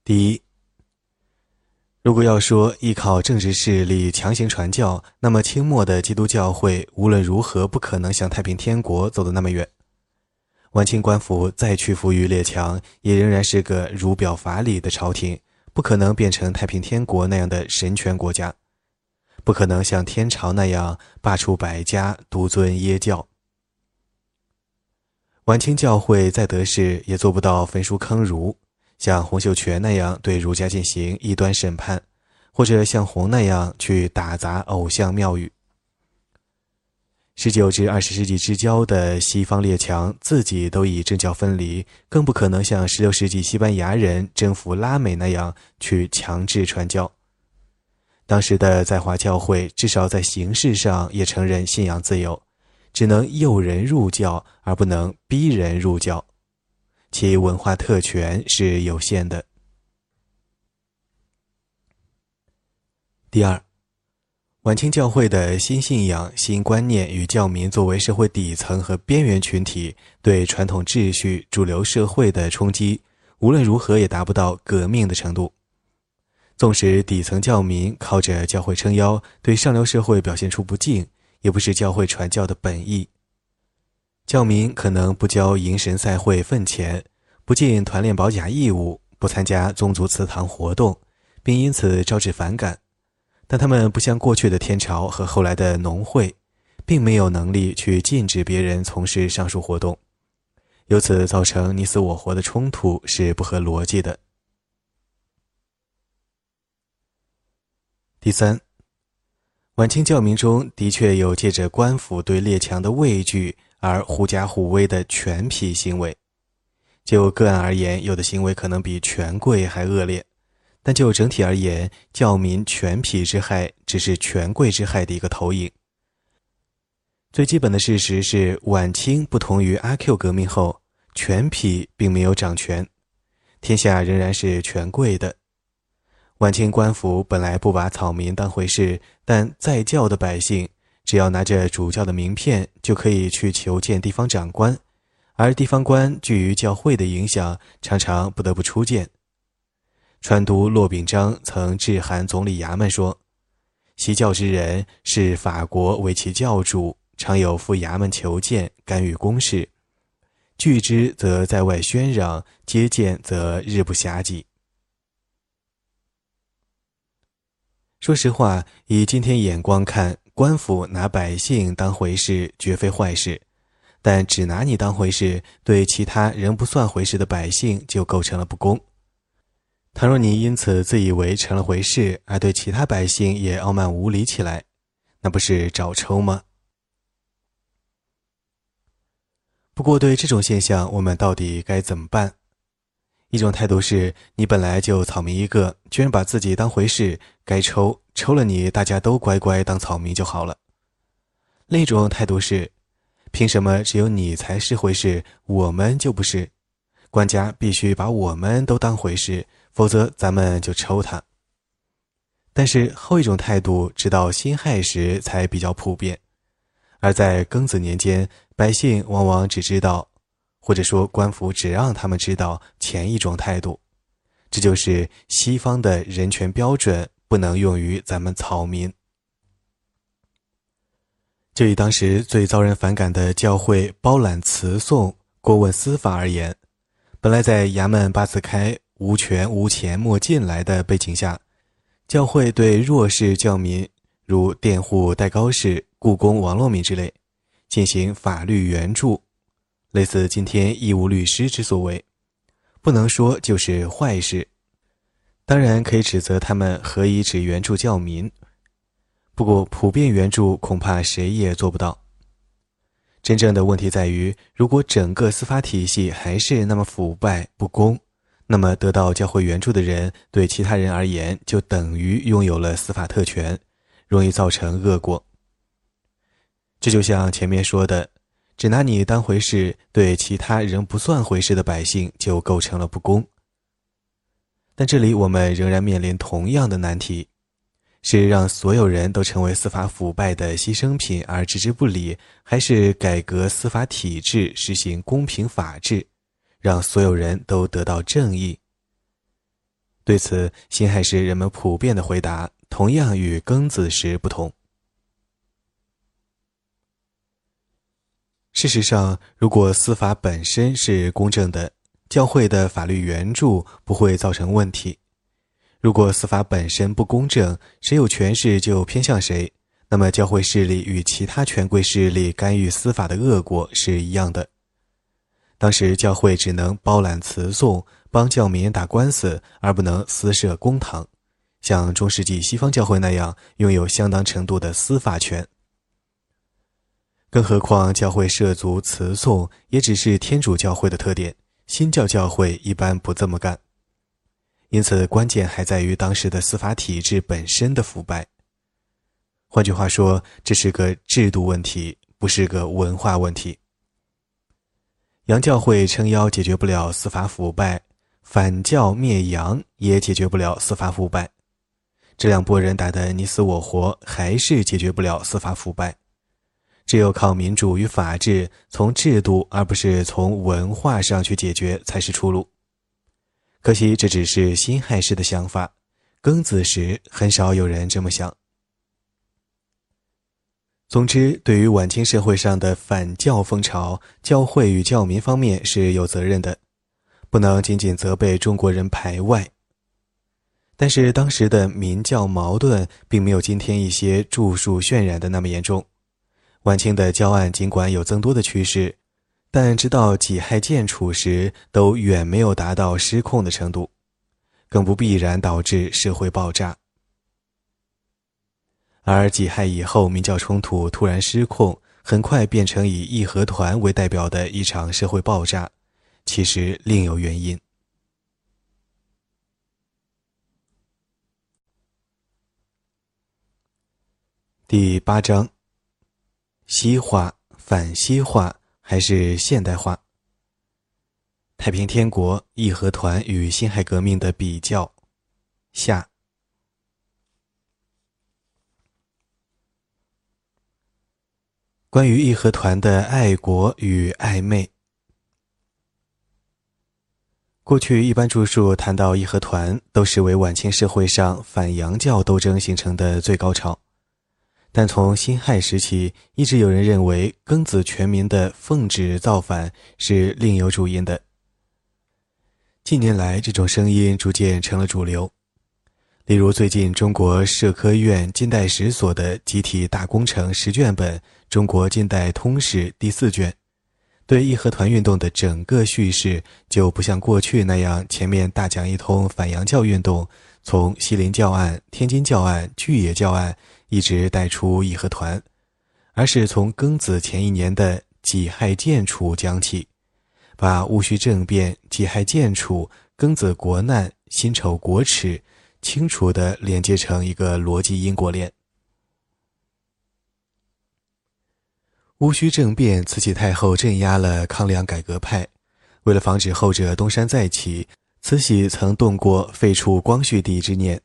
第一。如果要说依靠政治势力强行传教，那么清末的基督教会无论如何不可能像太平天国走得那么远。晚清官府再屈服于列强，也仍然是个儒表法理的朝廷，不可能变成太平天国那样的神权国家，不可能像天朝那样罢黜百家，独尊耶教。晚清教会再得势，也做不到焚书坑儒。像洪秀全那样对儒家进行异端审判，或者像洪那样去打砸偶像庙宇。十九至二十世纪之交的西方列强自己都以政教分离，更不可能像十六世纪西班牙人征服拉美那样去强制传教。当时的在华教会至少在形式上也承认信仰自由，只能诱人入教，而不能逼人入教。其文化特权是有限的。第二，晚清教会的新信仰、新观念与教民作为社会底层和边缘群体对传统秩序、主流社会的冲击，无论如何也达不到革命的程度。纵使底层教民靠着教会撑腰，对上流社会表现出不敬，也不是教会传教的本意。教民可能不交迎神赛会份钱，不尽团练保甲义务，不参加宗族祠堂活动，并因此招致反感。但他们不像过去的天朝和后来的农会，并没有能力去禁止别人从事上述活动，由此造成你死我活的冲突是不合逻辑的。第三，晚清教民中的确有借着官府对列强的畏惧而狐假虎威的权痞行为。就个案而言，有的行为可能比权贵还恶劣；但就整体而言，教民权痞之害只是权贵之害的一个投影。最基本的事实是，晚清不同于阿 Q 革命后，权痞并没有掌权，天下仍然是权贵的。晚清官府本来不把草民当回事，但在教的百姓只要拿着主教的名片，就可以去求见地方长官，而地方官惧于教会的影响，常常不得不出见。川督骆秉章曾致函总理衙门说：“习教之人视法国为其教主，常有赴衙门求见，干预公事，拒之则在外喧嚷，接见则日不暇给。”说实话，以今天眼光看，官府拿百姓当回事绝非坏事，但只拿你当回事，对其他仍不算回事的百姓就构成了不公。倘若你因此自以为成了回事，而对其他百姓也傲慢无礼起来，那不是找抽吗？不过，对这种现象，我们到底该怎么办？一种态度是你本来就草民一个，居然把自己当回事，该抽抽了你，大家都乖乖当草民就好了。另一种态度是，凭什么只有你才是回事，我们就不是？官家必须把我们都当回事，否则咱们就抽他。但是后一种态度，直到辛亥时才比较普遍，而在庚子年间，百姓往往只知道。或者说，官府只让他们知道前一种态度，这就是西方的人权标准不能用于咱们草民。就以当时最遭人反感的教会包揽词讼、过问司法而言，本来在衙门八字开、无权无钱莫进来的背景下，教会对弱势教民，如佃户戴高士、故宫王洛敏之类，进行法律援助。类似今天义务律师之所为，不能说就是坏事，当然可以指责他们何以只援助教民。不过普遍援助恐怕谁也做不到。真正的问题在于，如果整个司法体系还是那么腐败不公，那么得到教会援助的人对其他人而言就等于拥有了司法特权，容易造成恶果。这就像前面说的。只拿你当回事，对其他仍不算回事的百姓就构成了不公。但这里我们仍然面临同样的难题：是让所有人都成为司法腐败的牺牲品而置之不理，还是改革司法体制，实行公平法治，让所有人都得到正义？对此，辛亥时人们普遍的回答同样与庚子时不同。事实上，如果司法本身是公正的，教会的法律援助不会造成问题；如果司法本身不公正，谁有权势就偏向谁，那么教会势力与其他权贵势力干预司法的恶果是一样的。当时教会只能包揽词讼，帮教民打官司，而不能私设公堂，像中世纪西方教会那样拥有相当程度的司法权。更何况，教会涉足词讼也只是天主教会的特点，新教教会一般不这么干。因此，关键还在于当时的司法体制本身的腐败。换句话说，这是个制度问题，不是个文化问题。洋教会撑腰解决不了司法腐败，反教灭洋也解决不了司法腐败。这两拨人打得你死我活，还是解决不了司法腐败。只有靠民主与法治，从制度而不是从文化上去解决才是出路。可惜这只是辛亥式的想法，庚子时很少有人这么想。总之，对于晚清社会上的反教风潮，教会与教民方面是有责任的，不能仅仅责备中国人排外。但是当时的民教矛盾并没有今天一些著述渲染的那么严重。晚清的教案尽管有增多的趋势，但直到己亥建处时，都远没有达到失控的程度，更不必然导致社会爆炸。而己亥以后，民教冲突突然失控，很快变成以义和团为代表的一场社会爆炸，其实另有原因。第八章：西化、反西化还是现代化？太平天国、义和团与辛亥革命的比较。下。关于义和团的爱国与暧昧，过去一般著述谈到义和团，都视为晚清社会上反洋教斗争形成的最高潮。但从辛亥时期，一直有人认为庚子全民的奉旨造反是另有主因的。近年来，这种声音逐渐成了主流。例如，最近中国社科院近代史所的集体大工程十卷本《中国近代通史》第四卷，对义和团运动的整个叙事就不像过去那样前面大讲一通反洋教运动，从西林教案、天津教案、巨野教案。一直带出义和团，而是从庚子前一年的己亥建楚讲起，把戊戌政变、己亥建楚、庚子国难、辛丑国耻清楚地连接成一个逻辑因果链。戊戌政变，慈禧太后镇压了康梁改革派，为了防止后者东山再起，慈禧曾动过废除光绪帝之念。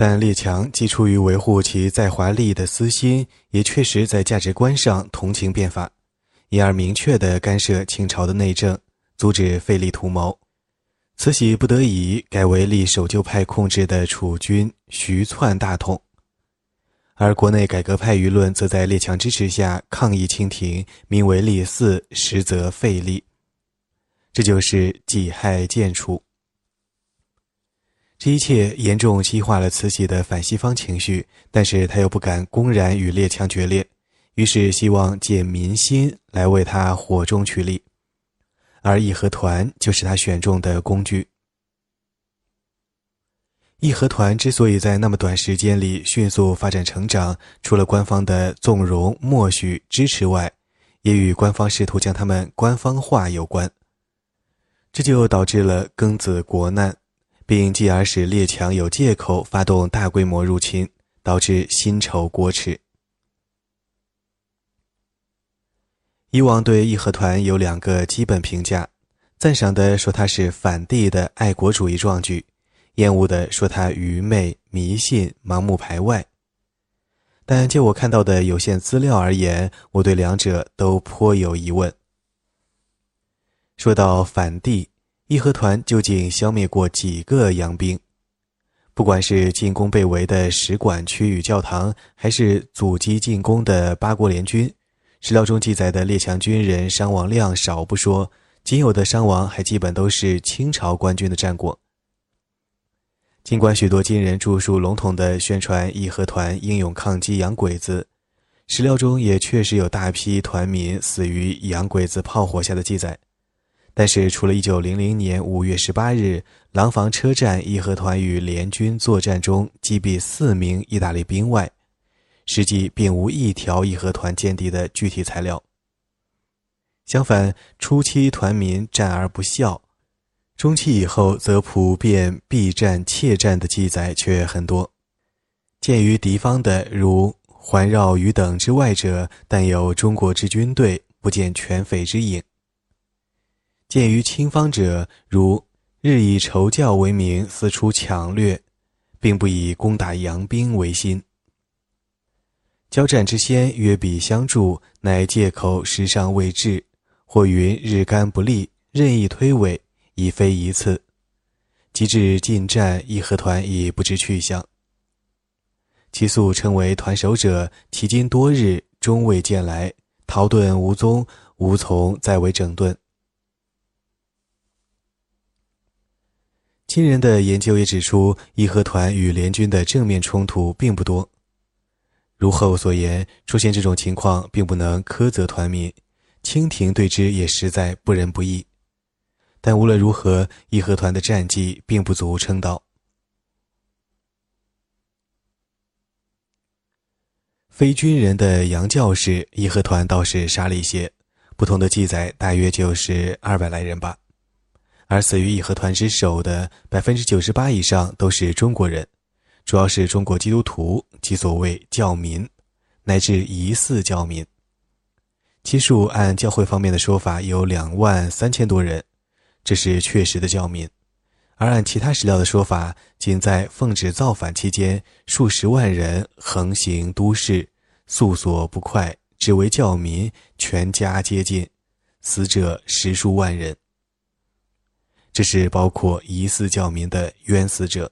但列强既出于维护其在华利益的私心，也确实在价值观上同情变法，因而明确地干涉清朝的内政，阻止废立图谋。慈禧不得已改为立守旧派控制的储君徐篡大统，而国内改革派舆论则在列强支持下抗议清廷，名为立嗣，实则废立。这就是己亥建储。这一切严重激化了慈禧的反西方情绪，但是他又不敢公然与列强决裂，于是希望借民心来为他火中取栗，而义和团就是他选中的工具。义和团之所以在那么短时间里迅速发展成长，除了官方的纵容、默许、支持外，也与官方试图将他们官方化有关，这就导致了庚子国难。并继而使列强有借口发动大规模入侵，导致辛丑国耻。以往对义和团有两个基本评价：赞赏的说它是反帝的爱国主义壮举，厌恶的说它愚昧、迷信、盲目排外。但就我看到的有限资料而言，我对两者都颇有疑问。说到反帝。义和团究竟消灭过几个洋兵？不管是进攻被围的使馆区与教堂，还是阻击进攻的八国联军，史料中记载的列强军人伤亡量少不说，仅有的伤亡还基本都是清朝官军的战果。尽管许多金人著述笼统地宣传义和团英勇抗击洋鬼子，史料中也确实有大批团民死于洋鬼子炮火下的记载。但是，除了1900年5月18日廊坊车站义和团与联军作战中击毙四名意大利兵外，实际并无一条义和团歼敌的具体材料。相反，初期团民战而不效，中期以后则普遍避战怯战的记载却很多。鉴于敌方的如环绕于等之外者，但有中国之军队，不见全匪之影。鉴于清方者，如日以仇教为名四处抢掠，并不以攻打洋兵为心。交战之先约彼相助，乃借口时尚未至，或云日干不利，任意推诿，已非一次。及至进战，义和团已不知去向。其素称为团守者，迄今多日终未见来，逃遁无踪，无从再为整顿。亲人的研究也指出，义和团与联军的正面冲突并不多。如后所言，出现这种情况，并不能苛责团民，清廷对之也实在不仁不义。但无论如何，义和团的战绩并不足称道。非军人的洋教士，义和团倒是杀了一些，不同的记载大约就是二百来人吧。而死于义和团之手的百分之九十八以上都是中国人，主要是中国基督徒及所谓教民，乃至疑似教民。其数按教会方面的说法有两万三千多人，这是确实的教民；而按其他史料的说法，仅在奉旨造反期间，数十万人横行都市，速所不快，只为教民，全家皆尽，死者十数万人。这是包括疑似教民的冤死者。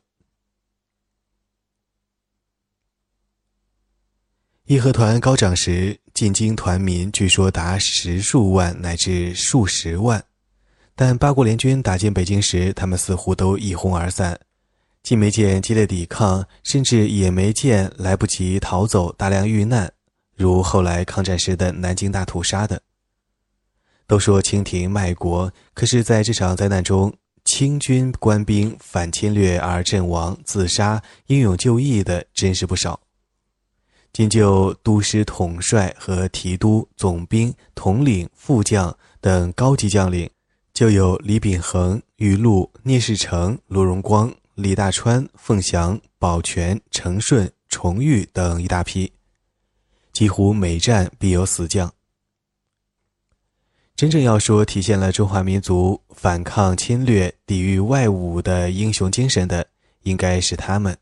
义和团高涨时，进京团民据说达十数万乃至数十万，但八国联军打进北京时，他们似乎都一哄而散，既没见激烈抵抗，甚至也没见来不及逃走、大量遇难，如后来抗战时的南京大屠杀的。都说清廷卖国，可是在这场灾难中，清军官兵反侵略而阵亡、自杀、英勇就义的真是不少。仅就都师统帅和提督、总兵、统领、副将等高级将领，就有李秉衡、余禄、聂士成、罗荣光、李大川、凤翔、保全、承顺、崇玉等一大批，几乎每战必有死将。真正要说体现了中华民族反抗侵略、抵御外侮的英雄精神的，应该是他们。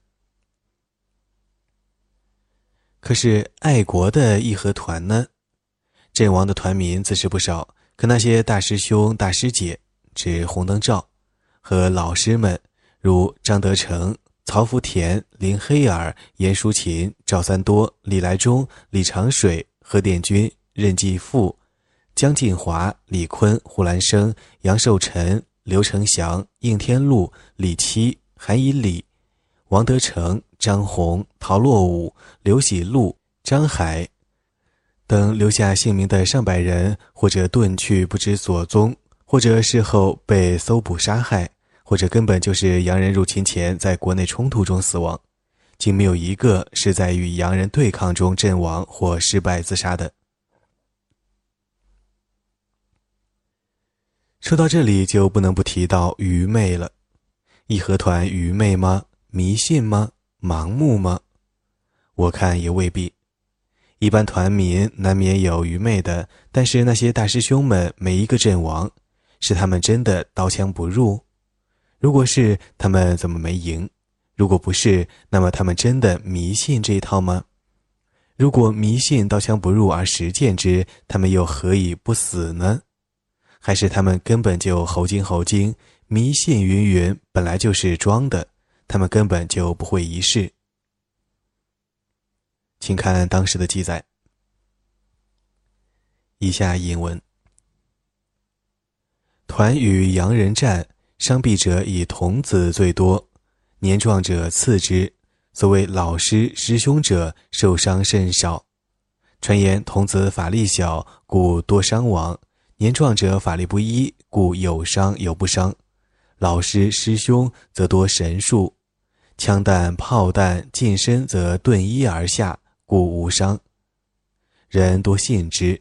可是爱国的义和团呢？阵亡的团民自是不少，可那些大师兄、大师姐，指红灯照和老师们，如张德成、曹福田、林黑尔、严淑琴、赵三多、李来忠、李长水、何殿军、任继富。江晋华、李坤、胡兰生、杨寿臣、刘成祥、应天禄、李七、韩以礼、王德成、张宏、陶洛武、刘喜禄、张海等留下姓名的上百人，或者遁去不知所踪，或者事后被搜捕杀害，或者根本就是洋人入侵前在国内冲突中死亡，竟没有一个是在与洋人对抗中阵亡或失败自杀的。说到这里，就不能不提到愚昧了。义和团愚昧吗？迷信吗？盲目吗？我看也未必。一般团民难免有愚昧的，但是那些大师兄们每一个阵亡，是他们真的刀枪不入？如果是，他们怎么没赢？如果不是，那么他们真的迷信这一套吗？如果迷信刀枪不入而实践之，他们又何以不死呢？还是他们根本就猴精猴精，迷信云云，本来就是装的，他们根本就不会一试。请看当时的记载。以下引文：团与洋人战，伤毙者以童子最多，年壮者次之。所谓老师师兄者，受伤甚少。传言童子法力小，故多伤亡。年壮者法力不一，故有伤有不伤；老师师兄则多神术，枪弹炮弹近身则遁一而下，故无伤。人多信之。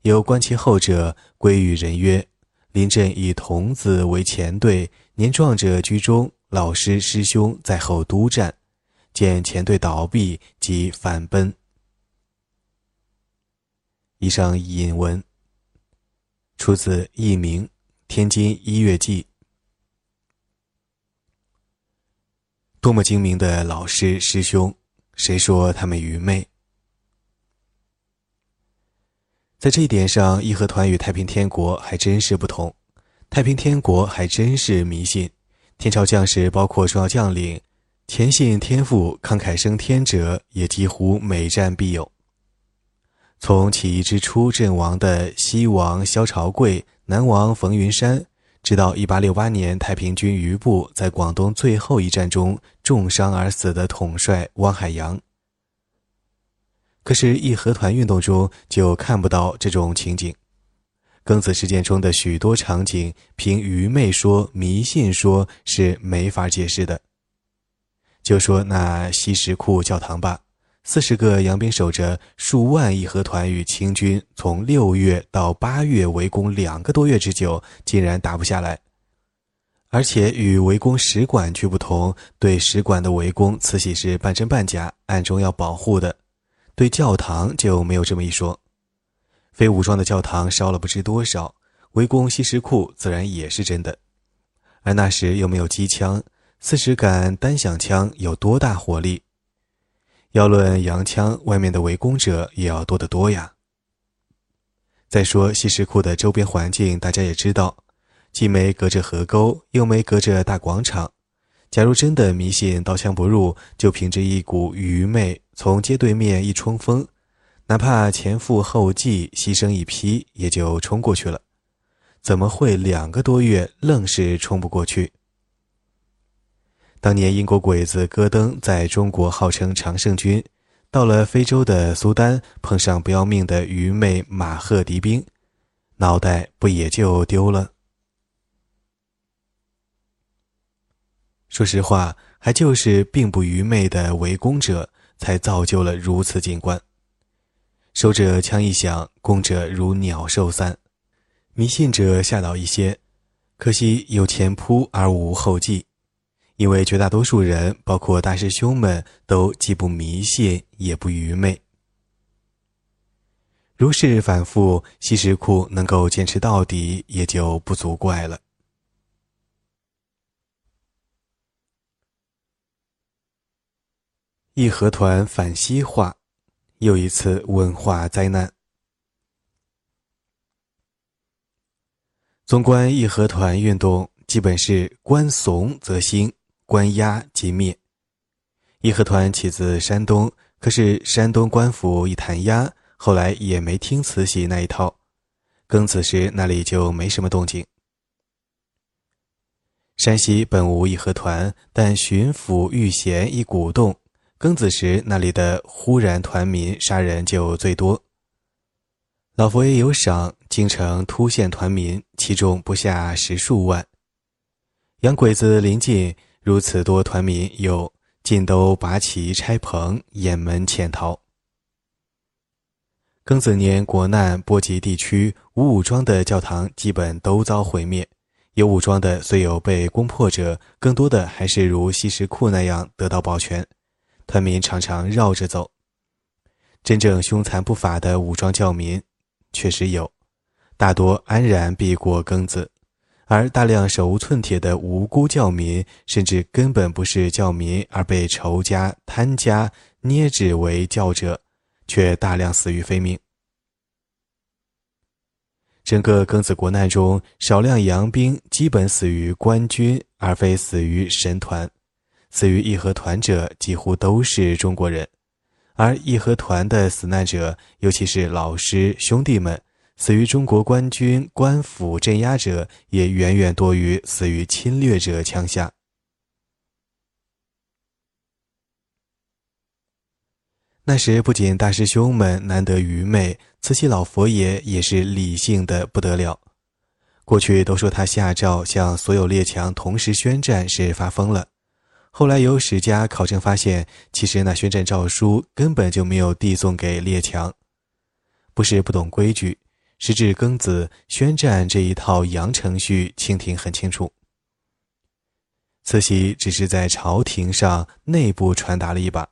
有观其后者，归于人曰：“临阵以童子为前队，年壮者居中，老师师兄在后督战。见前队倒闭，即反奔。”以上引文。出自《佚名》，天津一月记。多么精明的老师师兄，谁说他们愚昧？在这一点上，义和团与太平天国还真是不同。太平天国还真是迷信，天朝将士包括重要将领，虔信天赋、慷慨升天者也几乎每战必有。从起义之初阵亡的西王萧朝贵、南王冯云山，直到1868年太平军余部在广东最后一战中重伤而死的统帅汪海洋。可是义和团运动中就看不到这种情景。庚子事件中的许多场景，凭愚昧说、迷信说是没法解释的。就说那西什库教堂吧，四十个洋兵守着，数万义和团与清军从六月到八月围攻两个多月之久，竟然打不下来。而且与围攻使馆却不同，对使馆的围攻，慈禧是半真半假，暗中要保护的；对教堂就没有这么一说。非武装的教堂烧了不知多少，围攻西什库自然也是真的。而那时又没有机枪，四十杆单响枪有多大火力？要论洋枪，外面的围攻者也要多得多呀。再说西什库的周边环境，大家也知道，既没隔着河沟，又没隔着大广场。假如真的迷信刀枪不入，就凭着一股愚昧，从街对面一冲锋。哪怕前赴后继，牺牲一批，也就冲过去了。怎么会两个多月愣是冲不过去？当年英国鬼子戈登在中国号称常胜军，到了非洲的苏丹，碰上不要命的愚昧马赫敌兵，脑袋不也就丢了？说实话，还就是并不愚昧的围攻者，才造就了如此景观。守者枪一响，攻者如鸟兽散；迷信者吓倒一些，可惜有前仆而无后继。因为绝大多数人，包括大师兄们，都既不迷信也不愚昧。如是反复，西石库能够坚持到底，也就不足怪了。义和团反西化。又一次文化灾难。纵观义和团运动，基本是官怂则兴，关押即灭。义和团起自山东，可是山东官府一弹压，后来也没听慈禧那一套。庚子时那里就没什么动静。山西本无义和团，但巡抚遇贤一鼓动。庚子时，那里的忽然团民杀人就最多。老佛爷有赏，京城突现团民，其中不下十数万。洋鬼子临近，如此多团民，有尽都拔旗拆棚，掩门潜逃。庚子年国难波及地区，无武装的教堂基本都遭毁灭，有武装的虽有被攻破者，更多的还是如西什库那样得到保全。团民常常绕着走，真正凶残不法的武装教民确实有，大多安然避过庚子，而大量手无寸铁的无辜教民，甚至根本不是教民，而被仇家、贪家捏制为教者，却大量死于非命。整个庚子国难中，少量洋兵基本死于官军，而非死于神团。死于义和团者几乎都是中国人，而义和团的死难者，尤其是老师兄弟们，死于中国官军官府镇压者，也远远多于死于侵略者枪下。那时不仅大师兄们难得愚昧，慈禧老佛爷也是理性的不得了。过去都说他下诏向所有列强同时宣战是发疯了。后来由史家考证发现，其实那宣战诏书根本就没有递送给列强，不是不懂规矩，时至庚子宣战这一套洋程序，清廷很清楚。慈禧只是在朝廷上内部传达了一把，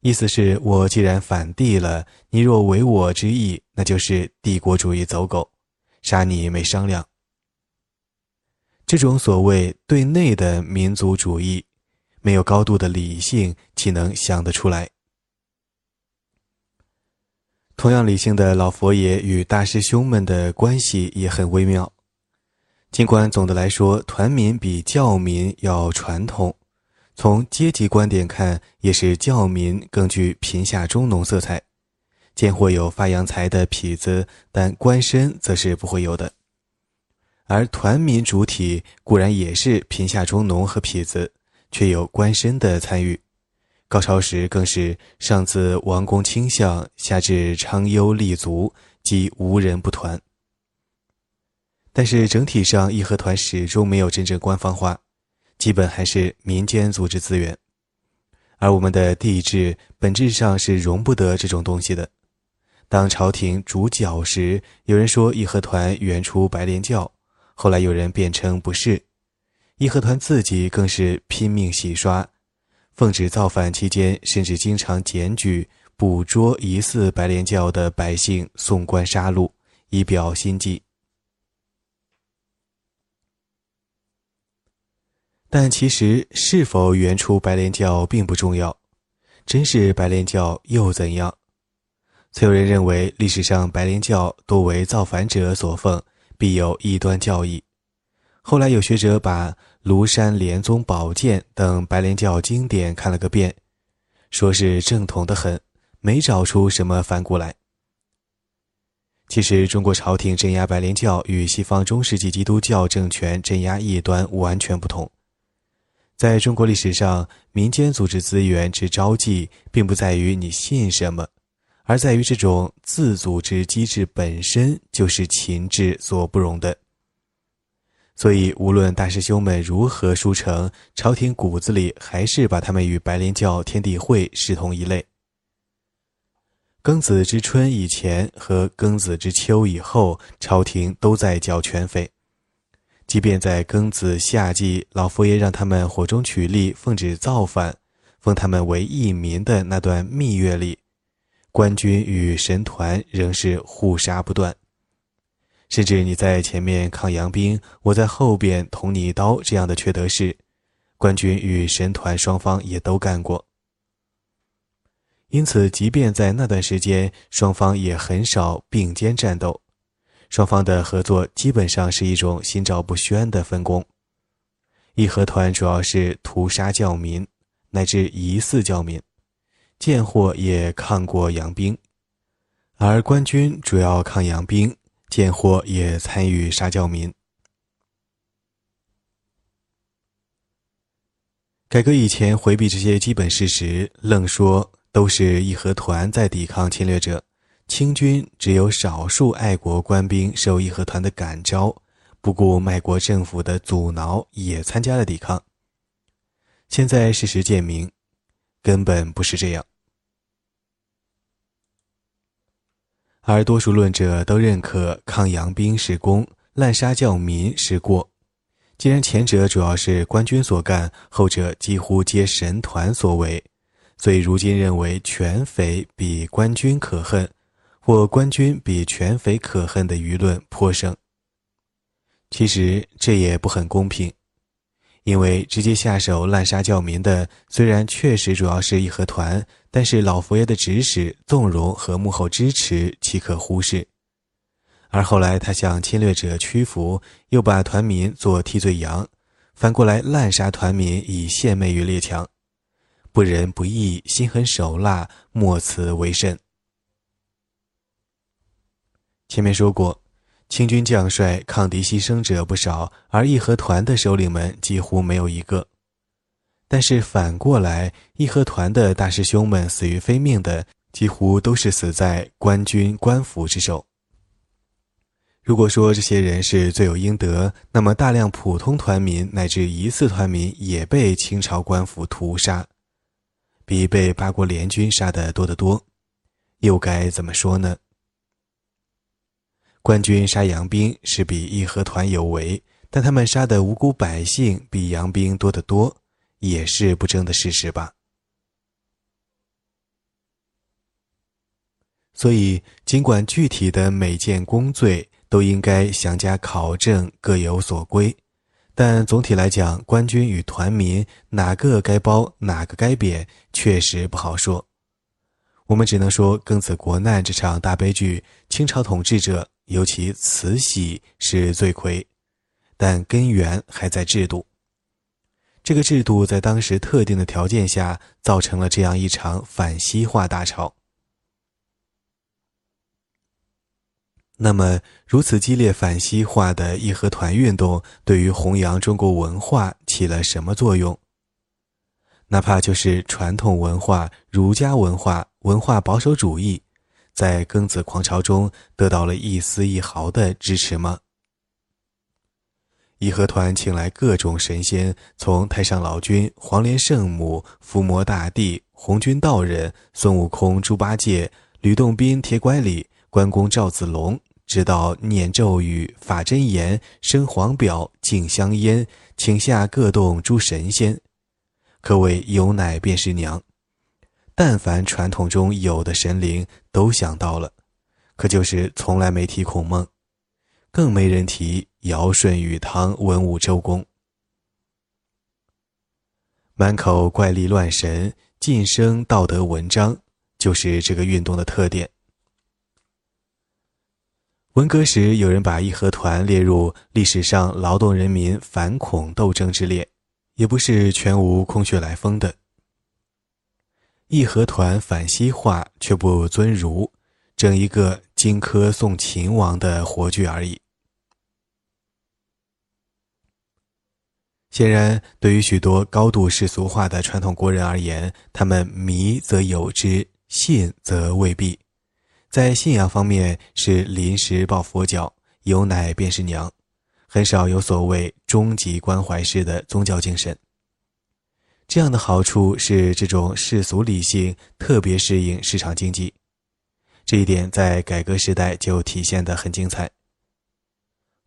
意思是我既然反帝了，你若违我之意，那就是帝国主义走狗，杀你没商量。这种所谓对内的民族主义。没有高度的理性，岂能想得出来？同样理性的老佛爷与大师兄们的关系也很微妙。尽管总的来说，团民比教民要传统，从阶级观点看，也是教民更具贫下中农色彩。见或有发洋财的痞子，但官绅则是不会有的。而团民主体固然也是贫下中农和痞子，却有官绅的参与。高潮时更是上自王公卿相，下至昌幽立足，即无人不团。但是整体上，义和团始终没有真正官方化，基本还是民间组织资源。而我们的帝制本质上是容不得这种东西的。当朝廷主角时，有人说义和团原出白莲教，后来有人辩称不是。义和团自己更是拼命洗刷，奉旨造反期间，甚至经常检举捕捉疑似白莲教的百姓，送官杀戮，以表心迹。但其实是否原出白莲教并不重要，真是白莲教又怎样？曾有人认为，历史上白莲教多为造反者所奉，必有异端教义。后来有学者把《庐山莲宗宝鉴》等白莲教经典看了个遍，说是正统的很，没找出什么反骨来。其实，中国朝廷镇压白莲教与西方中世纪基督教政权镇压异端完全不同。在中国历史上，民间组织资源之招妓，并不在于你信什么。而在于这种自组织机制本身就是秦制所不容的，所以无论大师兄们如何书成，朝廷骨子里还是把他们与白莲教、天地会视同一类。庚子之春以前和庚子之秋以后，朝廷都在缴权费，即便在庚子夏季，老佛爷让他们火中取栗，奉旨造反，封他们为义民的那段蜜月里。官军与神团仍是互杀不断，甚至你在前面抗洋兵，我在后边捅你一刀这样的缺德事，官军与神团双方也都干过。因此，即便在那段时间，双方也很少并肩战斗，双方的合作基本上是一种心照不宣的分工。义和团主要是屠杀教民，乃至疑似教民。贱货也抗过洋兵，而官军主要抗洋兵，贱货也参与杀教民。改革以前回避这些基本事实，愣说都是义和团在抵抗侵略者，清军只有少数爱国官兵受义和团的感召，不顾卖国政府的阻挠，也参加了抵抗。现在事实渐明。根本不是这样，而多数论者都认可抗洋兵是功，滥杀教民是过。既然前者主要是官军所干，后者几乎皆神团所为，所以如今认为权匪比官军可恨，或官军比权匪可恨的舆论颇盛。其实这也不很公平。因为直接下手滥杀教民的，虽然确实主要是义和团，但是老佛爷的指使、纵容和幕后支持岂可忽视？而后来他向侵略者屈服，又把团民做替罪羊，反过来滥杀团民，以献媚于列强，不仁不义，心狠手辣，莫此为甚。前面说过。清军将帅抗敌牺牲者不少，而义和团的首领们几乎没有一个。但是反过来，义和团的大师兄们死于非命的，几乎都是死在官军官府之手。如果说这些人是罪有应得，那么大量普通团民乃至疑似团民也被清朝官府屠杀，比被八国联军杀的多得多，又该怎么说呢？官军杀洋兵是比义和团有为，但他们杀的无辜百姓比洋兵多得多，也是不争的事实吧。所以，尽管具体的每件公罪都应该详加考证，各有所归，但总体来讲，官军与团民哪个该褒，哪个该贬，确实不好说。我们只能说，庚子国难这场大悲剧，清朝统治者。尤其慈禧是罪魁，但根源还在制度。这个制度在当时特定的条件下，造成了这样一场反西化大潮。那么，如此激烈反西化的义和团运动，对于弘扬中国文化起了什么作用？哪怕就是传统文化、儒家文化、文化保守主义，在庚子狂潮中得到了一丝一毫的支持吗？义和团请来各种神仙，从太上老君、黄莲圣母、伏魔大帝、红军道人、孙悟空、猪八戒、吕洞宾、铁拐李、关公、赵子龙。直到念咒语、法真言、生黄表、敬香烟，请下各洞诸神仙，可谓有奶便是娘。但凡传统中有的神灵都想到了，可就是从来没提孔孟，更没人提尧舜禹汤文武周公。满口怪力乱神、晋升道德文章，就是这个运动的特点。文革时，有人把义和团列入历史上劳动人民反恐斗争之列，也不是全无空穴来风的。义和团反西化却不尊儒，整一个荆轲送秦王的活剧而已。显然，对于许多高度世俗化的传统国人而言，他们迷则有之，信则未必。在信仰方面是临时抱佛脚，有奶便是娘，很少有所谓终极关怀式的宗教精神。这样的好处是这种世俗理性特别适应市场经济，这一点在改革时代就体现得很精彩。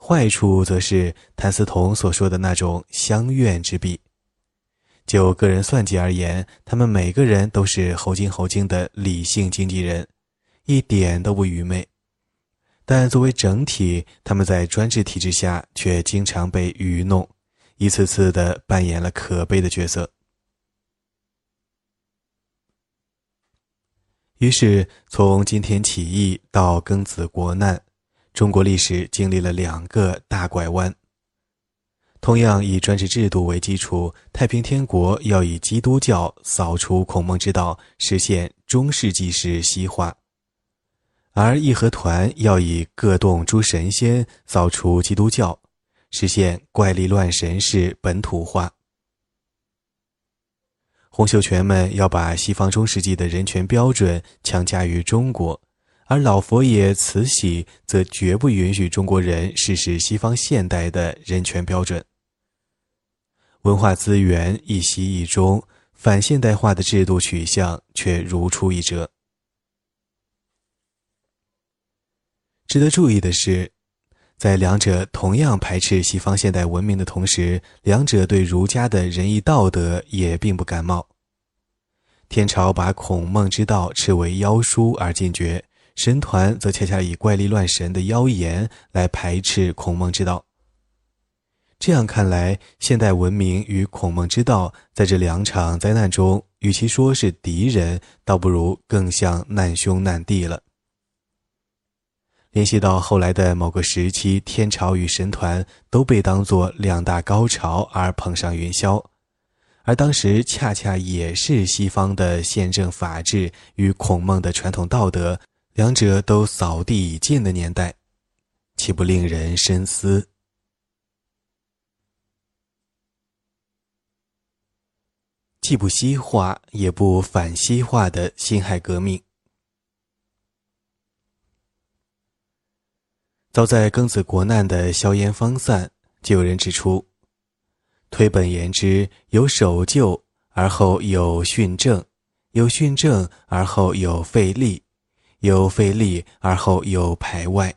坏处则是谭嗣同所说的那种相愿之弊。就个人算计而言，他们每个人都是猴精猴精的理性经纪人。一点都不愚昧，但作为整体，他们在专制体制下却经常被愚弄，一次次的扮演了可悲的角色。于是，从今天起义到庚子国难，中国历史经历了两个大拐弯。同样以专制制度为基础，太平天国要以基督教扫除孔孟之道，实现中世纪式西化。而义和团要以各洞诸神仙扫除基督教，实现怪力乱神式本土化。洪秀全们要把西方中世纪的人权标准强加于中国，而老佛爷慈禧则绝不允许中国人试试西方现代的人权标准。文化资源一西一中，反现代化的制度取向却如出一辙。值得注意的是，在两者同样排斥西方现代文明的同时，两者对儒家的仁义道德也并不感冒。天朝把孔孟之道斥为妖书而禁绝，神团则恰恰以怪力乱神的妖言来排斥孔孟之道。这样看来，现代文明与孔孟之道在这两场灾难中，与其说是敌人，倒不如更像难兄难弟了。联系到后来的某个时期，天朝与神团都被当作两大高潮而捧上云霄，而当时恰恰也是西方的宪政法治与孔孟的传统道德两者都扫地已尽的年代，岂不令人深思？既不西化，也不反西化的辛亥革命。早在庚子国难的硝烟方散，就有人指出：推本言之，有守旧，而后有训政；有训政，而后有废立；有废立，而后有排外。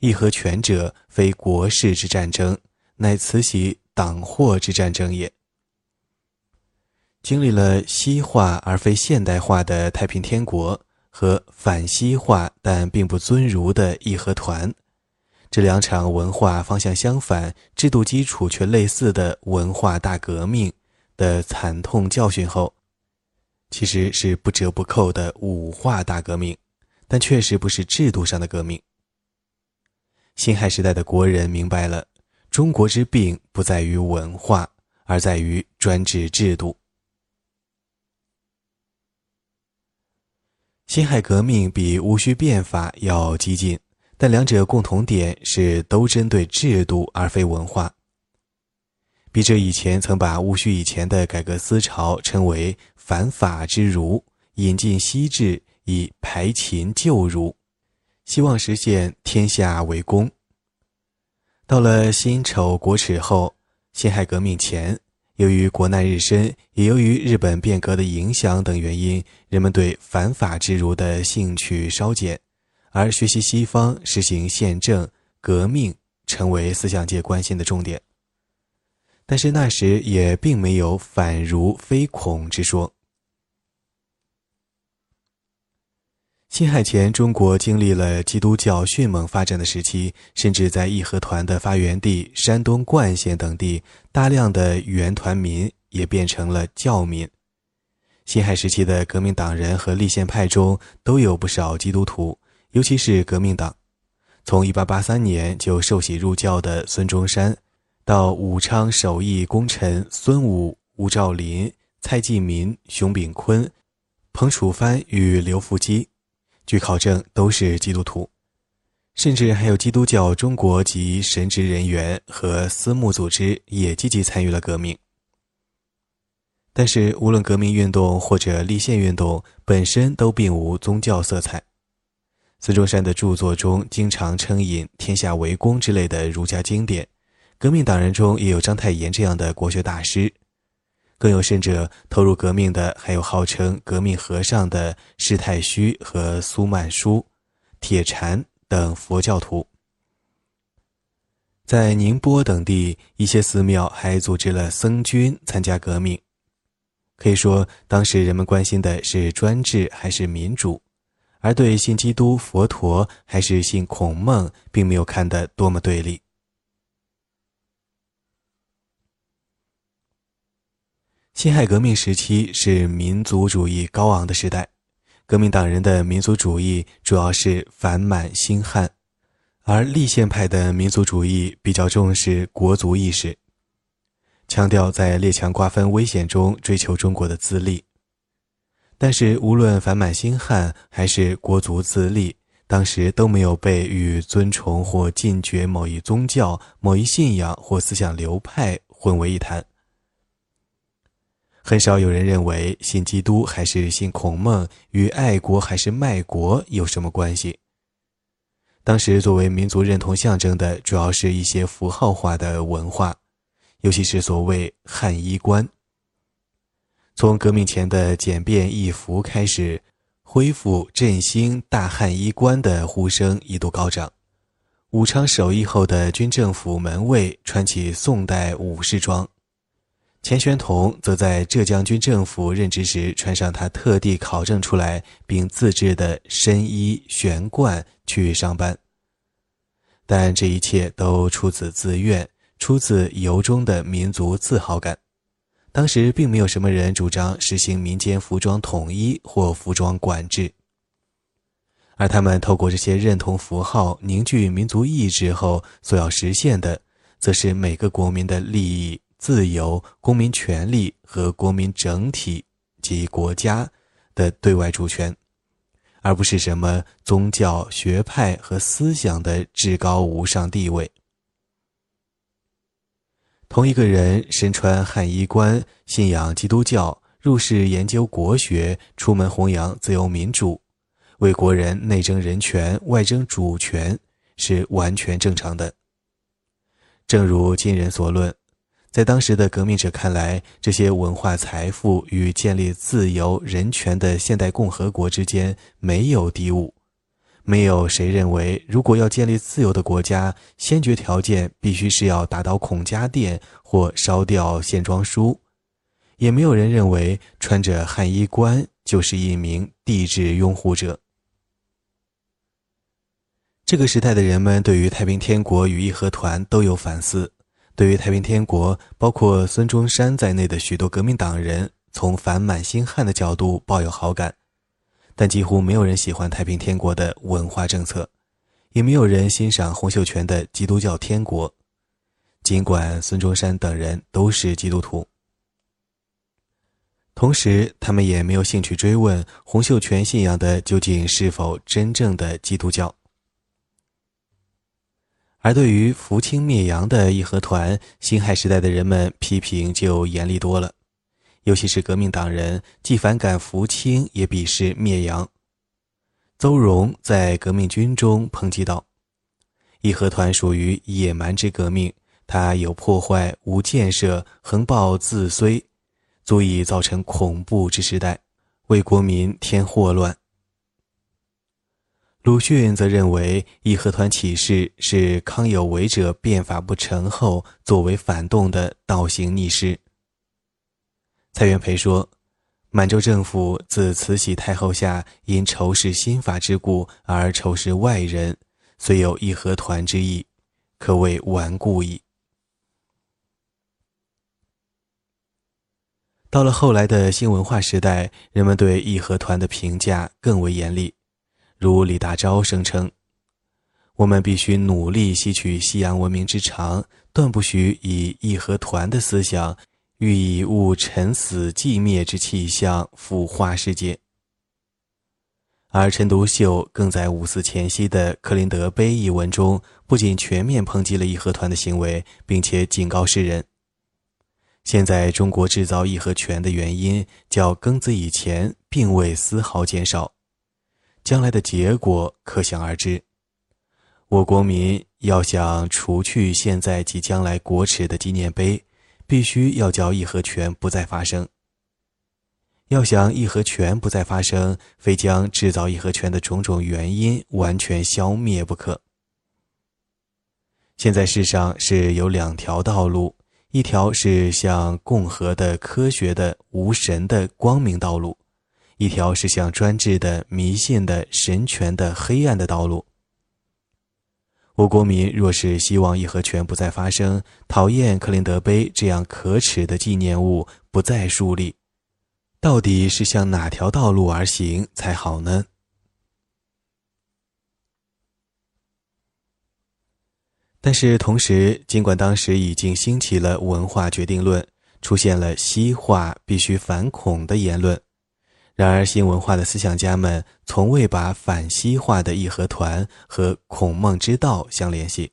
义和拳者，非国事之战争，乃慈禧党祸之战争也。经历了西化而非现代化的太平天国。和反西化但并不尊儒的义和团，这两场文化方向相反、制度基础却类似的文化大革命的惨痛教训后，其实是不折不扣的武化大革命，但确实不是制度上的革命。辛亥时代的国人明白了，中国之病不在于文化，而在于专制制度。辛亥革命比戊戌变法要激进，但两者共同点是都针对制度而非文化。笔者以前曾把戊戌以前的改革思潮称为“反法之儒”，引进西制以排秦旧儒，希望实现天下为公。到了辛丑国耻后，辛亥革命前。由于国难日深，也由于日本变革的影响等原因，人们对反法之儒的兴趣稍减，而学习西方实行宪政革命成为思想界关心的重点。但是那时也并没有反儒非孔之说。辛亥前，中国经历了基督教迅猛发展的时期，甚至在义和团的发源地山东冠县等地，大量的原团民也变成了教民。辛亥时期的革命党人和立宪派中都有不少基督徒，尤其是革命党。从1883年就受洗入教的孙中山，到武昌首义功臣孙武、吴兆麟、蔡继民、熊秉坤、彭楚藩与刘福基。据考证，都是基督徒，甚至还有基督教中国籍神职人员和私募组织也积极参与了革命。但是，无论革命运动或者立宪运动本身都并无宗教色彩。孙中山的著作中经常称引“天下为公”之类的儒家经典，革命党人中也有章太炎这样的国学大师。更有甚者，投入革命的还有号称革命和尚的释太虚和苏曼殊、铁禅等佛教徒。在宁波等地，一些寺庙还组织了僧军参加革命。可以说，当时人们关心的是专制还是民主，而对信基督、佛陀还是信孔孟，并没有看得多么对立。辛亥革命时期是民族主义高昂的时代，革命党人的民族主义主要是反满兴汉，而立宪派的民族主义比较重视国族意识，强调在列强瓜分危险中追求中国的自立。但是，无论反满兴汉还是国族自立，当时都没有被与尊崇或禁绝某一宗教、某一信仰或思想流派混为一谈。很少有人认为信基督还是信孔孟与爱国还是卖国有什么关系。当时作为民族认同象征的，主要是一些符号化的文化，尤其是所谓汉衣冠。从革命前的简便易服开始，恢复振兴大汉衣冠的呼声一度高涨。武昌首义后的军政府门卫穿起宋代武士装。钱玄同则在浙江军政府任职时，穿上他特地考证出来并自制的深衣玄冠去上班。但这一切都出自自愿，出自由衷的民族自豪感。当时并没有什么人主张实行民间服装统一或服装管制，而他们透过这些认同符号凝聚民族意志后所要实现的，则是每个国民的利益。自由、公民权利和国民整体及国家的对外主权，而不是什么宗教、学派和思想的至高无上地位。同一个人身穿汉衣冠，信仰基督教，入世研究国学，出门弘扬自由民主，为国人内争人权、外争主权，是完全正常的。正如今人所论。在当时的革命者看来，这些文化财富与建立自由人权的现代共和国之间没有敌物。没有谁认为，如果要建立自由的国家，先决条件必须是要打倒孔家店或烧掉线装书。也没有人认为，穿着汉衣冠就是一名帝制拥护者。这个时代的人们对于太平天国与义和团都有反思。对于太平天国，包括孙中山在内的许多革命党人，从反满兴汉的角度抱有好感，但几乎没有人喜欢太平天国的文化政策，也没有人欣赏洪秀全的基督教天国，尽管孙中山等人都是基督徒。同时，他们也没有兴趣追问洪秀全信仰的究竟是否真正的基督教。而对于扶清灭洋的义和团，辛亥时代的人们批评就严厉多了，尤其是革命党人，既反感扶清，也鄙视灭洋。邹容在革命军中抨击道：“义和团属于野蛮之革命，它有破坏、无建设、横暴自衰。”足以造成恐怖之时代，为国民添祸乱。鲁迅则认为，义和团起事是康有为者变法不成后，作为反动的倒行逆施。蔡元培说：“满洲政府自慈禧太后下，因仇视新法之故而仇视外人，虽有义和团之意，可谓顽固矣。”到了后来的新文化时代，人们对义和团的评价更为严厉，如李大钊声称：“我们必须努力吸取西洋文明之长，断不许以义和团的思想，欲以物陈死寂灭之气象腐化世界。”而陈独秀更在五四前夕的《克林德碑》一文中，不仅全面抨击了义和团的行为，并且警告世人。现在中国制造义和拳的原因，较庚子以前并未丝毫减少，将来的结果可想而知。我国民要想除去现在及将来国耻的纪念碑，必须要叫义和拳不再发生。要想义和拳不再发生，非将制造义和拳的种种原因完全消灭不可。现在世上是有两条道路。一条是向共和的、科学的、无神的光明道路，一条是向专制的、迷信的、神权的黑暗的道路。我国民若是希望义和拳不再发生，讨厌克林德碑这样可耻的纪念物不再树立，到底是向哪条道路而行才好呢？但是同时，尽管当时已经兴起了文化决定论，出现了西化必须反恐的言论，然而新文化的思想家们从未把反西化的义和团和孔孟之道相联系，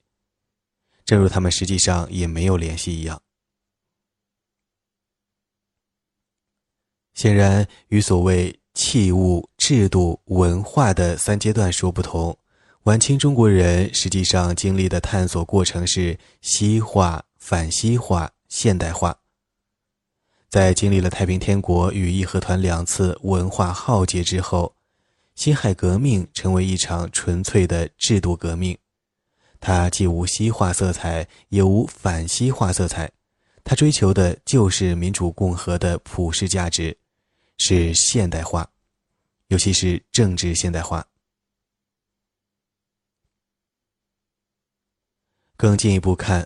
正如他们实际上也没有联系一样。显然，与所谓器物、制度、文化的三阶段说不同。晚清中国人实际上经历的探索过程是西化、反西化、现代化。在经历了太平天国与义和团两次文化浩劫之后，辛亥革命成为一场纯粹的制度革命。它既无西化色彩，也无反西化色彩。它追求的就是民主共和的普世价值，是现代化，尤其是政治现代化。更进一步看，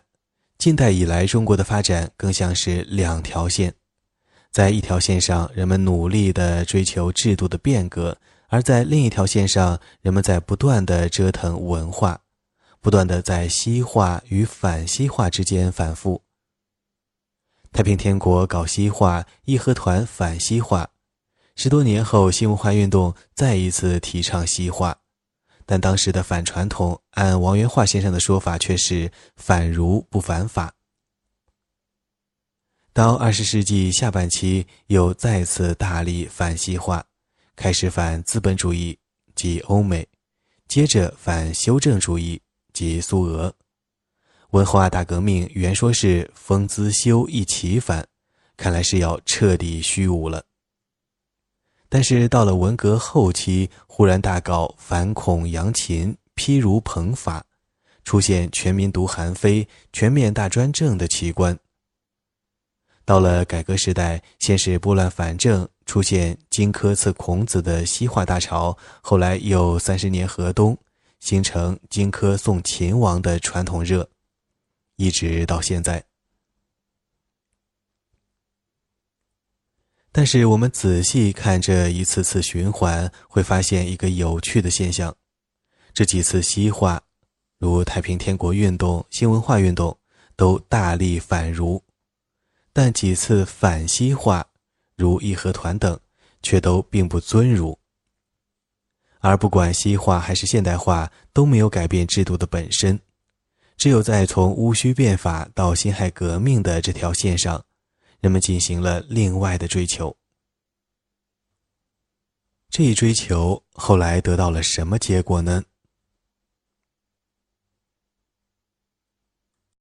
近代以来中国的发展更像是两条线，在一条线上，人们努力地追求制度的变革；而在另一条线上，人们在不断地折腾文化，不断地在西化与反西化之间反复。太平天国搞西化，义和团反西化，十多年后，新文化运动再一次提倡西化。但当时的反传统，按王元化先生的说法，却是反儒不反法。到二十世纪下半期，又再次大力反西化，开始反资本主义即欧美，接着反修正主义即苏俄。文化大革命原说是封资修一起反，看来是要彻底虚无了。但是到了文革后期，忽然大搞反孔扬秦、批儒彭法，出现全民读韩非、全面大专政的奇观。到了改革时代，先是拨乱反正，出现荆轲刺孔子的西化大潮，后来又三十年河东，形成荆轲送秦王的传统热，一直到现在。但是我们仔细看这一次次循环，会发现一个有趣的现象：这几次西化如太平天国运动、新文化运动，都大力反儒，但几次反西化，如义和团等，却都并不尊儒。而不管西化还是现代化，都没有改变制度的本身。只有在从戊戌变法到辛亥革命的这条线上，人们进行了另外的追求。这一追求后来得到了什么结果呢？